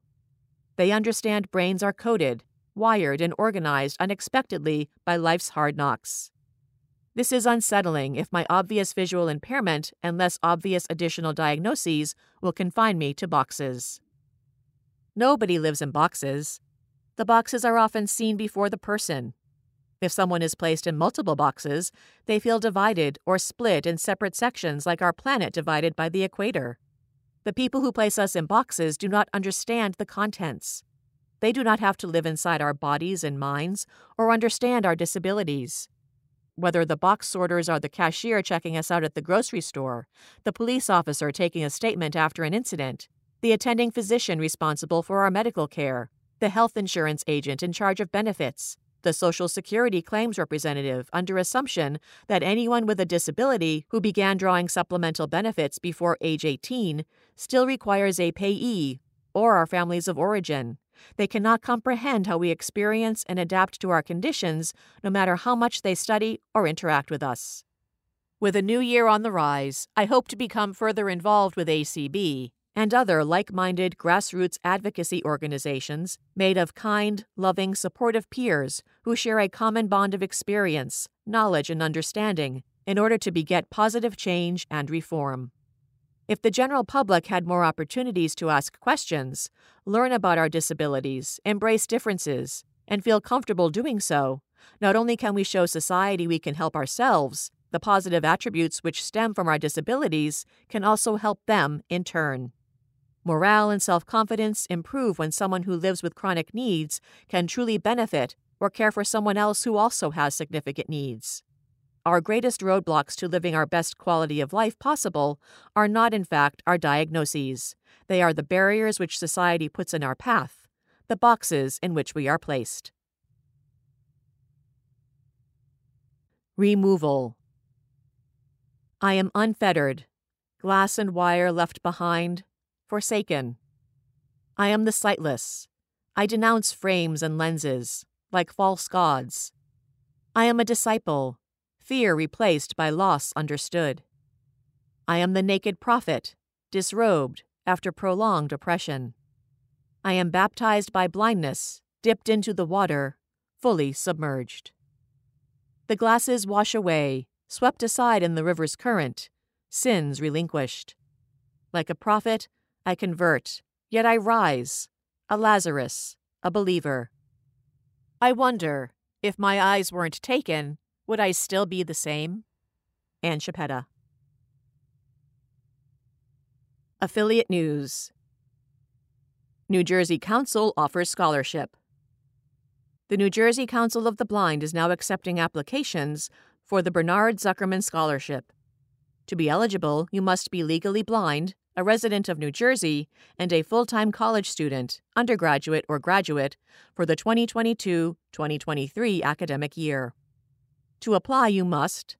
They understand brains are coded, wired, and organized unexpectedly by life's hard knocks. This is unsettling if my obvious visual impairment and less obvious additional diagnoses will confine me to boxes. Nobody lives in boxes. The boxes are often seen before the person, if someone is placed in multiple boxes, they feel divided or split in separate sections like our planet divided by the equator. The people who place us in boxes do not understand the contents. They do not have to live inside our bodies and minds or understand our disabilities. Whether the box sorters are the cashier checking us out at the grocery store, the police officer taking a statement after an incident, the attending physician responsible for our medical care, the health insurance agent in charge of benefits, the Social Security claims representative under assumption that anyone with a disability who began drawing supplemental benefits before age 18 still requires a payee or our families of origin. They cannot comprehend how we experience and adapt to our conditions, no matter how much they study or interact with us. With a new year on the rise, I hope to become further involved with ACB and other like minded grassroots advocacy organizations made of kind, loving, supportive peers who share a common bond of experience, knowledge, and understanding in order to beget positive change and reform. If the general public had more opportunities to ask questions, learn about our disabilities, embrace differences, and feel comfortable doing so, not only can we show society we can help ourselves, the positive attributes which stem from our disabilities can also help them in turn. Morale and self confidence improve when someone who lives with chronic needs can truly benefit or care for someone else who also has significant needs. our greatest roadblocks to living our best quality of life possible are not, in fact, our diagnoses. They are the barriers which society puts in our path, the boxes in which we are placed. Removal I am unfettered, glass and wire left behind, forsaken. I am the sightless. I denounce frames and lenses, like false gods. I am a disciple, fear replaced by loss understood. I am the naked prophet, disrobed after prolonged oppression. I am baptized by blindness, dipped into the water, fully submerged. The glasses wash away, swept aside in the river's current, sins relinquished. Like a prophet, I convert, yet I rise, a Lazarus, a believer. I wonder, if my eyes weren't taken, would I still be the same? Ann Chiappetta. Affiliate News New Jersey Council offers scholarship. The New Jersey Council of the Blind is now accepting applications for the Bernard Zuckerman Scholarship. To be eligible, you must be legally blind, a resident of New Jersey, and a full time college student, undergraduate or graduate, for the 2022 2023 academic year. To apply, you must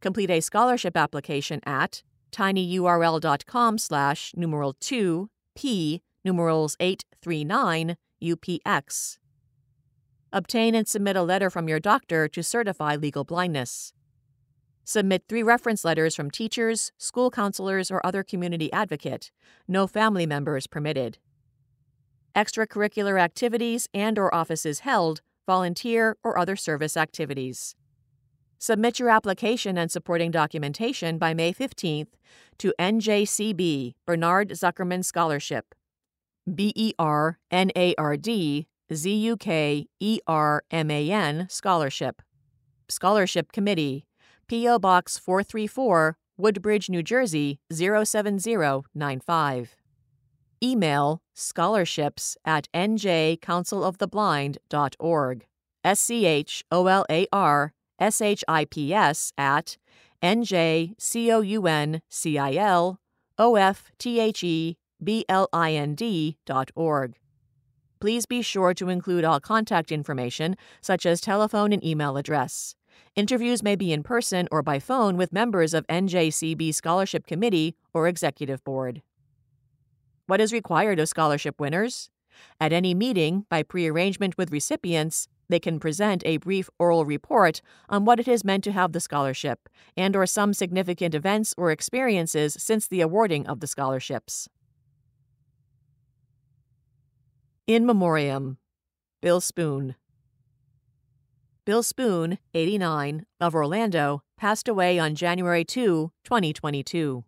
complete a scholarship application at tinyurl.com slash numeral 2 p numerals 839 upx Obtain and submit a letter from your doctor to certify legal blindness. Submit three reference letters from teachers, school counselors, or other community advocate. No family members permitted. Extracurricular activities and or offices held, volunteer, or other service activities. Submit your application and supporting documentation by May 15th to NJCB Bernard Zuckerman Scholarship. B E R N A R D Z U K E R M A N Scholarship. Scholarship Committee, P.O. Box 434, Woodbridge, New Jersey 07095. Email scholarships at njcounciloftheblind.org. S C H O L A R S H I P S at njcounciloftheblind please be sure to include all contact information, such as telephone and email address. Interviews may be in person or by phone with members of NJCB Scholarship Committee or Executive Board. What is required of scholarship winners? At any meeting, by prearrangement with recipients, they can present a brief oral report on what it has meant to have the scholarship and or some significant events or experiences since the awarding of the scholarships. In Memoriam, Bill Spoon. Bill Spoon, 89, of Orlando, passed away on January 2, 2022.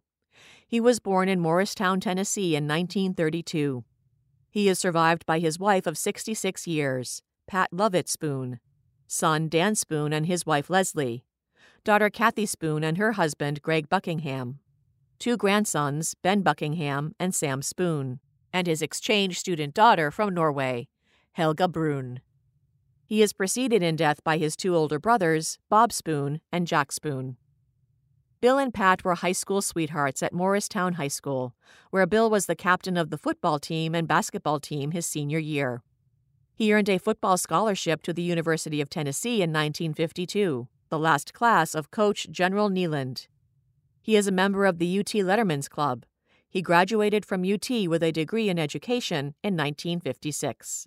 He was born in Morristown, Tennessee in 1932. He is survived by his wife of 66 years, Pat Lovett Spoon, son Dan Spoon and his wife Leslie, daughter Kathy Spoon and her husband Greg Buckingham, two grandsons, Ben Buckingham and Sam Spoon and his exchange student daughter from Norway, Helga Brun. He is preceded in death by his two older brothers, Bob Spoon and Jack Spoon. Bill and Pat were high school sweethearts at Morristown High School, where Bill was the captain of the football team and basketball team his senior year. He earned a football scholarship to the University of Tennessee in 1952, the last class of Coach General Neyland. He is a member of the UT Letterman's Club, he graduated from UT with a degree in education in 1956.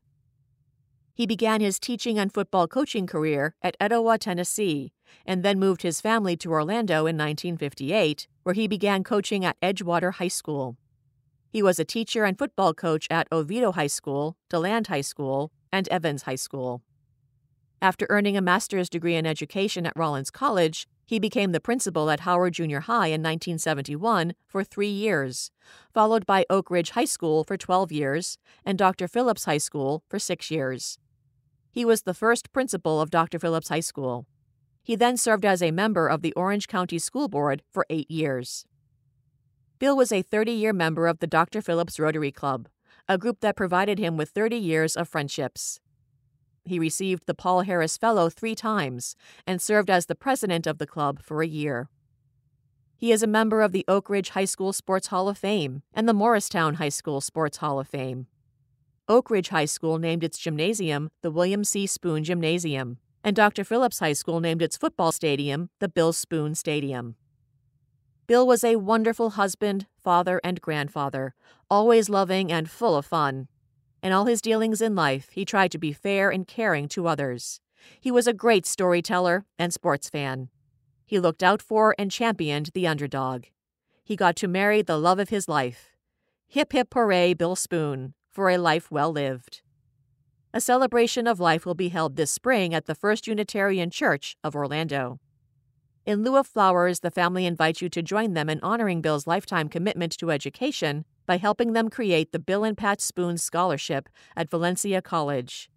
He began his teaching and football coaching career at Etowah, Tennessee, and then moved his family to Orlando in 1958, where he began coaching at Edgewater High School. He was a teacher and football coach at Oviedo High School, DeLand High School, and Evans High School. After earning a master's degree in education at Rollins College, he became the principal at Howard Junior High in 1971 for three years, followed by Oak Ridge High School for 12 years and Dr. Phillips High School for six years. He was the first principal of Dr. Phillips High School. He then served as a member of the Orange County School Board for eight years. Bill was a 30 year member of the Dr. Phillips Rotary Club, a group that provided him with 30 years of friendships. He received the Paul Harris Fellow three times and served as the president of the club for a year. He is a member of the Oak Ridge High School Sports Hall of Fame and the Morristown High School Sports Hall of Fame. Oak Ridge High School named its gymnasium the William C. Spoon Gymnasium, and Dr. Phillips High School named its football stadium the Bill Spoon Stadium. Bill was a wonderful husband, father, and grandfather, always loving and full of fun. In all his dealings in life, he tried to be fair and caring to others. He was a great storyteller and sports fan. He looked out for and championed the underdog. He got to marry the love of his life. Hip hip hooray, Bill Spoon, for a life well lived. A celebration of life will be held this spring at the First Unitarian Church of Orlando. In lieu of flowers, the family invites you to join them in honoring Bill's lifetime commitment to education by helping them create the Bill and Pat Spoon Scholarship at Valencia College.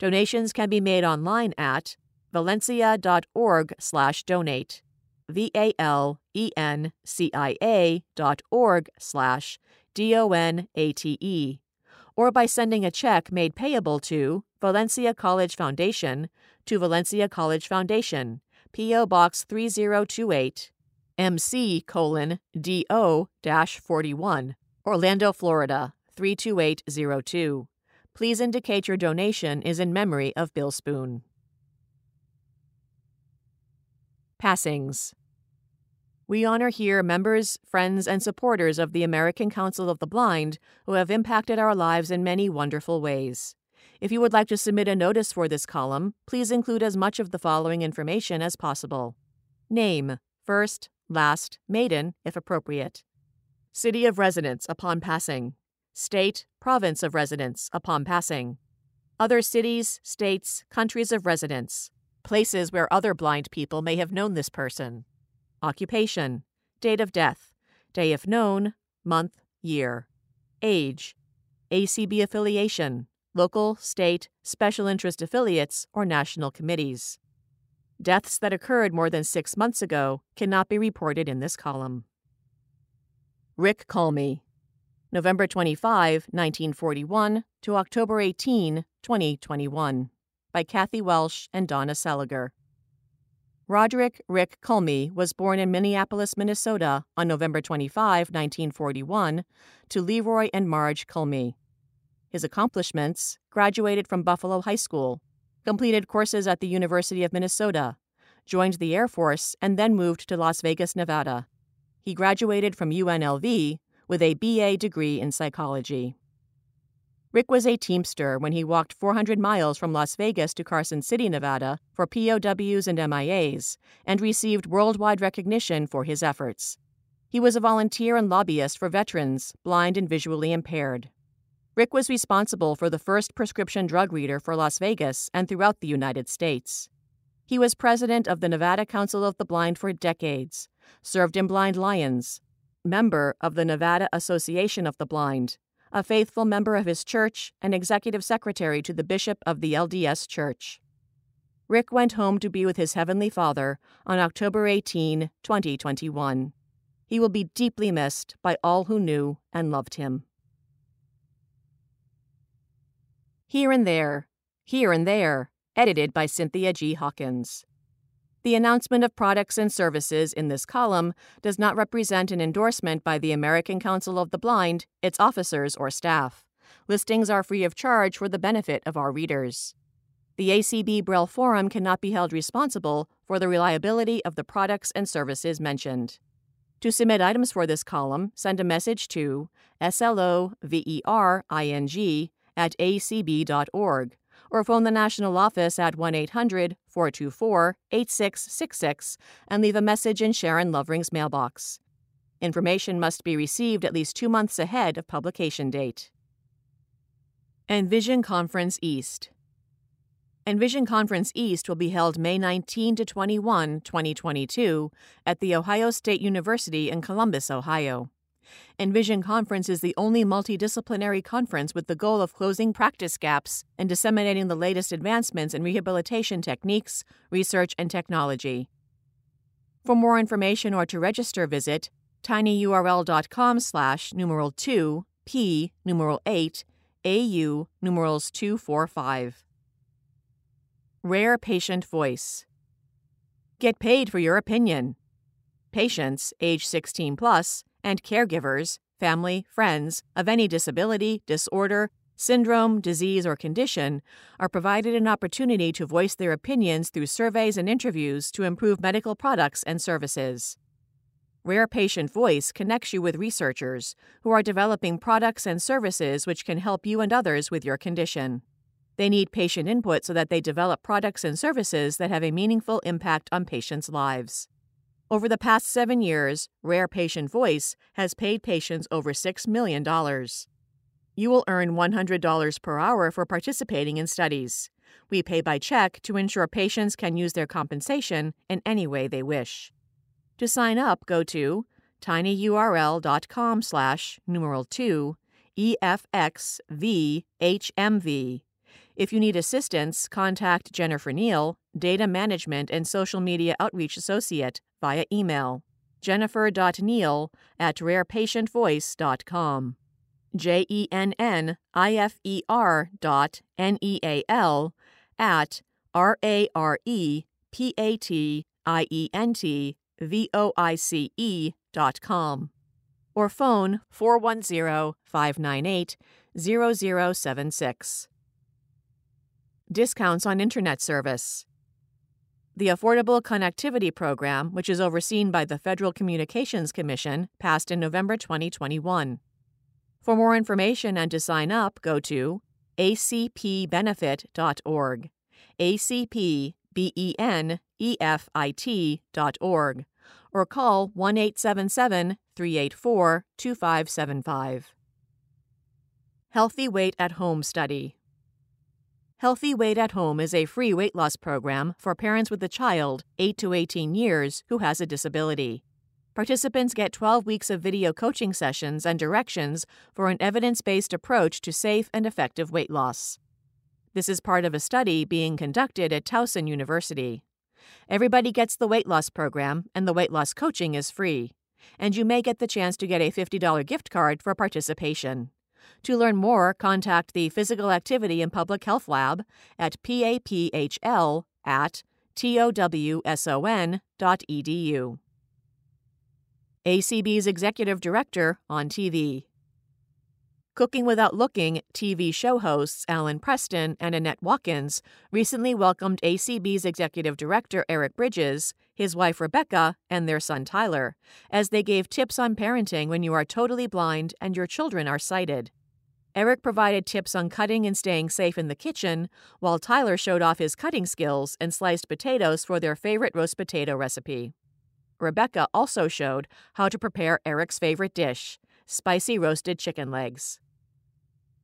Donations can be made online at valencia.org/donate. V A L E N C I A dot org slash D O N A T E, or by sending a check made payable to Valencia College Foundation to Valencia College Foundation, P.O. Box 3028, MC colon DO 41, Orlando, Florida 32802. Please indicate your donation is in memory of Bill Spoon. Passings. We honor here members, friends, and supporters of the American Council of the Blind who have impacted our lives in many wonderful ways. If you would like to submit a notice for this column, please include as much of the following information as possible Name, first, last, maiden, if appropriate. City of residence upon passing. State, province of residence upon passing. Other cities, states, countries of residence. Places where other blind people may have known this person. Occupation. Date of death. Day if known. Month, year. Age. ACB affiliation local, state, special interest affiliates, or national committees. Deaths that occurred more than six months ago cannot be reported in this column. Rick Culmy, November 25, 1941 to October 18, 2021, by Kathy Welsh and Donna Seliger. Roderick Rick Culmy was born in Minneapolis, Minnesota on November 25, 1941, to Leroy and Marge Culmy. His accomplishments graduated from Buffalo High School, completed courses at the University of Minnesota, joined the Air Force, and then moved to Las Vegas, Nevada. He graduated from UNLV with a BA degree in psychology. Rick was a Teamster when he walked 400 miles from Las Vegas to Carson City, Nevada for POWs and MIAs and received worldwide recognition for his efforts. He was a volunteer and lobbyist for veterans, blind and visually impaired. Rick was responsible for the first prescription drug reader for Las Vegas and throughout the United States. He was president of the Nevada Council of the Blind for decades, served in Blind Lions, member of the Nevada Association of the Blind, a faithful member of his church, and executive secretary to the bishop of the LDS Church. Rick went home to be with his Heavenly Father on October 18, 2021. He will be deeply missed by all who knew and loved him. Here and There, Here and There, edited by Cynthia G. Hawkins. The announcement of products and services in this column does not represent an endorsement by the American Council of the Blind, its officers, or staff. Listings are free of charge for the benefit of our readers. The ACB Braille Forum cannot be held responsible for the reliability of the products and services mentioned. To submit items for this column, send a message to SLOVERING at acb.org or phone the national office at 1 800 424 8666 and leave a message in Sharon Lovering's mailbox. Information must be received at least two months ahead of publication date. Envision Conference East Envision Conference East will be held May 19 to 21, 2022, at The Ohio State University in Columbus, Ohio. Envision Conference is the only multidisciplinary conference with the goal of closing practice gaps and disseminating the latest advancements in rehabilitation techniques, research, and technology. For more information or to register, visit tinyurl.com slash numeral 2 p numeral 8 au numerals 245. Rare Patient Voice. Get paid for your opinion. Patients age 16 plus and caregivers, family, friends of any disability, disorder, syndrome, disease, or condition are provided an opportunity to voice their opinions through surveys and interviews to improve medical products and services. Rare Patient Voice connects you with researchers who are developing products and services which can help you and others with your condition. They need patient input so that they develop products and services that have a meaningful impact on patients' lives. Over the past seven years, Rare Patient Voice has paid patients over $6 million. You will earn $100 per hour for participating in studies. We pay by check to ensure patients can use their compensation in any way they wish. To sign up, go to tinyurl.com slash numeral 2 EFXVHMV. If you need assistance, contact Jennifer Neal, Data Management and Social Media Outreach Associate, via email jennifer.neal at rarepatientvoice.com. J E N N I F E R dot N E A L at R A R E P A T I E N T V O I C E dot com or phone 410 598 0076. Discounts on Internet service. The Affordable Connectivity Program, which is overseen by the Federal Communications Commission, passed in November 2021. For more information and to sign up, go to acpbenefit.org. acpbenefit.org or call 1 877 384 2575. Healthy Weight at Home Study Healthy Weight at Home is a free weight loss program for parents with a child 8 to 18 years who has a disability. Participants get 12 weeks of video coaching sessions and directions for an evidence based approach to safe and effective weight loss. This is part of a study being conducted at Towson University. Everybody gets the weight loss program, and the weight loss coaching is free. And you may get the chance to get a $50 gift card for participation. To learn more, contact the Physical Activity and Public Health Lab at paphl at towson.edu. ACB's executive director on TV. Cooking Without Looking TV show hosts Alan Preston and Annette Watkins recently welcomed ACB's executive director Eric Bridges, his wife Rebecca, and their son Tyler, as they gave tips on parenting when you are totally blind and your children are sighted. Eric provided tips on cutting and staying safe in the kitchen, while Tyler showed off his cutting skills and sliced potatoes for their favorite roast potato recipe. Rebecca also showed how to prepare Eric's favorite dish spicy roasted chicken legs.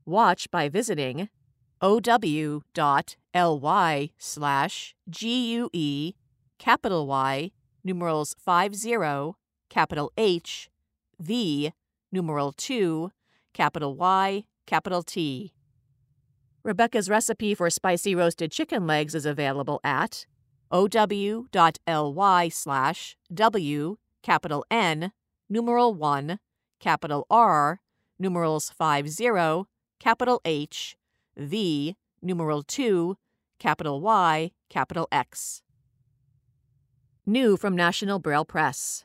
Watch by visiting ow.ly slash GUE capital Y numerals 50 capital H V numeral 2 capital Y capital T. Rebecca's recipe for spicy roasted chicken legs is available at ow.ly slash w capital N numeral 1 capital R numerals 50 capital H V numeral 2 capital Y capital X. New from National Braille Press.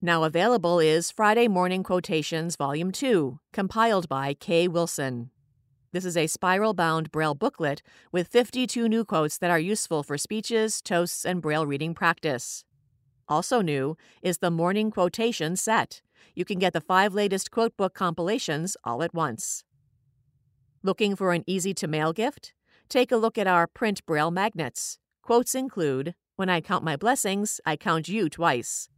Now available is Friday Morning Quotations Volume 2, compiled by Kay Wilson. This is a spiral bound Braille booklet with 52 new quotes that are useful for speeches, toasts, and Braille reading practice. Also new is the Morning Quotation Set. You can get the five latest quote book compilations all at once. Looking for an easy to mail gift? Take a look at our print Braille magnets. Quotes include When I count my blessings, I count you twice.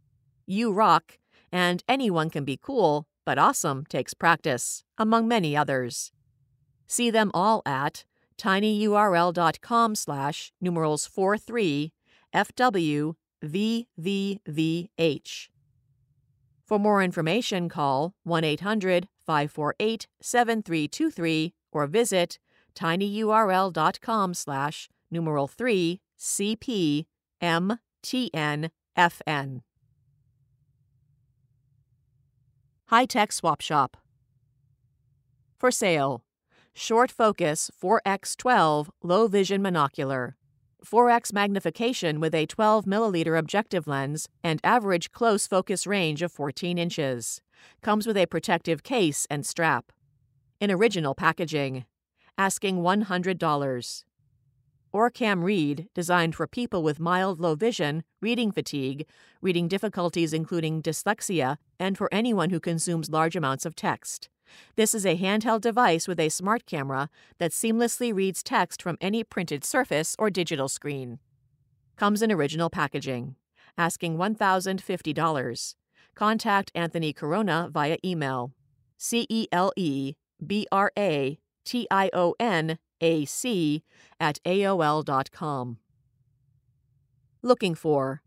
You rock, and anyone can be cool, but awesome takes practice, among many others. See them all at tinyurl.com slash numerals 43 FWVVVH. For more information, call 1 800 548 7323 or visit tinyurl.com slash numeral 3 CPMTNFN. High Tech Swap Shop. For sale Short focus 4x12 low vision monocular. 4x magnification with a 12 milliliter objective lens and average close focus range of 14 inches. Comes with a protective case and strap. In original packaging. Asking $100. OrCam Read, designed for people with mild low vision, reading fatigue, reading difficulties including dyslexia, and for anyone who consumes large amounts of text. This is a handheld device with a smart camera that seamlessly reads text from any printed surface or digital screen. Comes in original packaging. Asking $1,050. Contact Anthony Corona via email. C E L E B R A T I O N A C at AOL.com. Looking for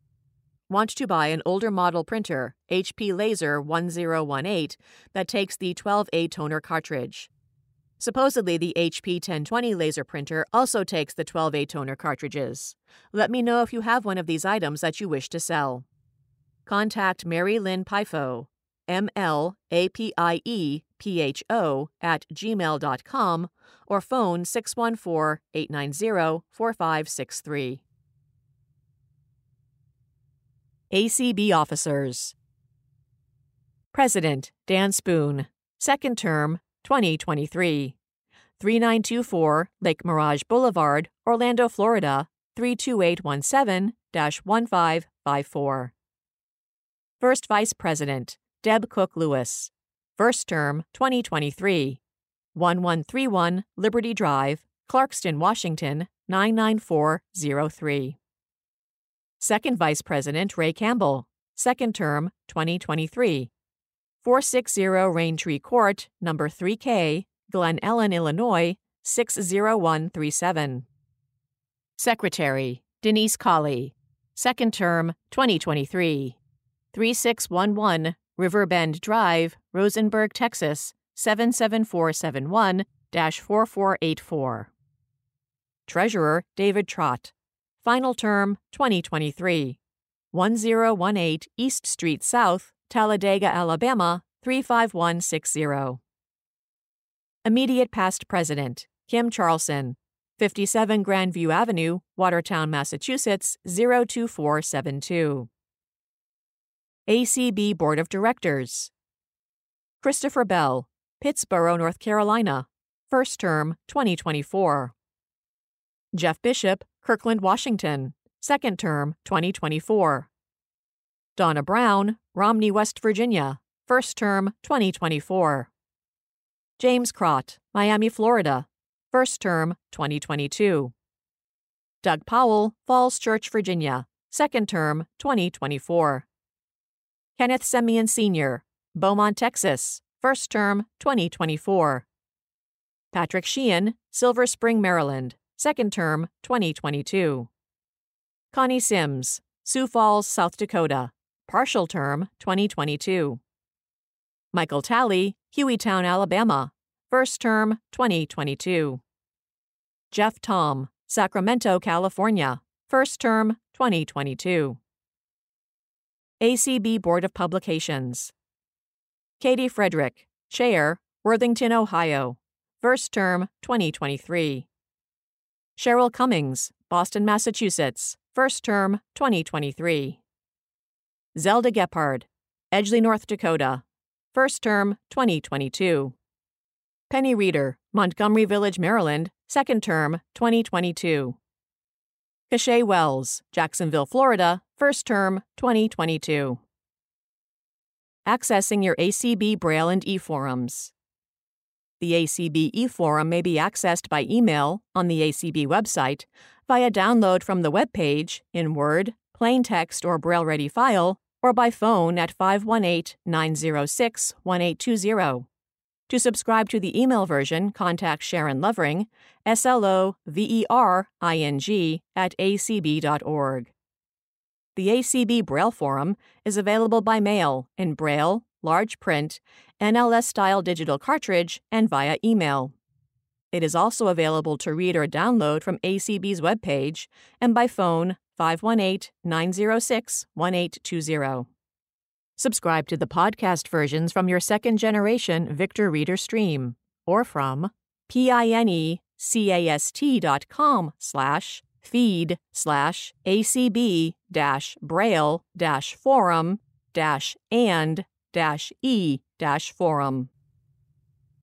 Want to buy an older model printer, HP Laser 1018, that takes the 12A toner cartridge. Supposedly, the HP 1020 laser printer also takes the 12A toner cartridges. Let me know if you have one of these items that you wish to sell. Contact Mary Lynn Piepho, M L A P I E P H O, at gmail.com or phone 614 890 4563. ACB Officers President Dan Spoon, Second Term, 2023. 3924 Lake Mirage Boulevard, Orlando, Florida 32817 1554. First Vice President, Deb Cook Lewis. First Term, 2023. 1131 Liberty Drive, Clarkston, Washington 99403. Second Vice President Ray Campbell, second term 2023. 460 Raintree Court, number 3K, Glen Ellyn, Illinois 60137. Secretary Denise Colley, second term 2023. 3611 Riverbend Drive, Rosenberg, Texas 77471 4484. Treasurer David Trott, Final term 2023. 1018 East Street South, Talladega, Alabama 35160. Immediate past president Kim Charlson, 57 Grandview Avenue, Watertown, Massachusetts 02472. ACB Board of Directors Christopher Bell, Pittsboro, North Carolina, first term 2024. Jeff Bishop, Kirkland, Washington, second term 2024. Donna Brown, Romney, West Virginia, first term 2024. James Kracht, Miami, Florida, first term 2022. Doug Powell, Falls Church, Virginia, second term 2024. Kenneth Semien Sr., Beaumont, Texas, first term 2024. Patrick Sheehan, Silver Spring, Maryland, second term 2022. Connie Sims, Sioux Falls, South Dakota, partial term 2022. Michael Talley, Hueytown, Alabama, first term 2022. Jeff Tom, Sacramento, California, first term 2022. ACB Board of Publications. Katie Frederick, Chair, Worthington, Ohio, first term 2023. Cheryl Cummings, Boston, Massachusetts, first term 2023. Zelda Gebhard, Edgeley, North Dakota, first term 2022. Penny Reeder, Montgomery Village, Maryland, second term 2022. Cachet Wells, Jacksonville, Florida, first term 2022. Accessing your ACB Braille and e forums. The ACB eForum may be accessed by email on the ACB website, via download from the web page in Word, plain text, or Braille ready file, or by phone at 518 906 1820. To subscribe to the email version, contact Sharon Lovering, S L O V E R I N G, at acb.org. The ACB Braille Forum is available by mail in Braille, large print, NLS style digital cartridge, and via email. It is also available to read or download from ACB's webpage and by phone 518 906 1820. Subscribe to the podcast versions from your second generation Victor Reader stream or from P-I-N-E-C-A-S-T dot com slash feed slash ACB dash braille dash forum dash and dash e dash forum.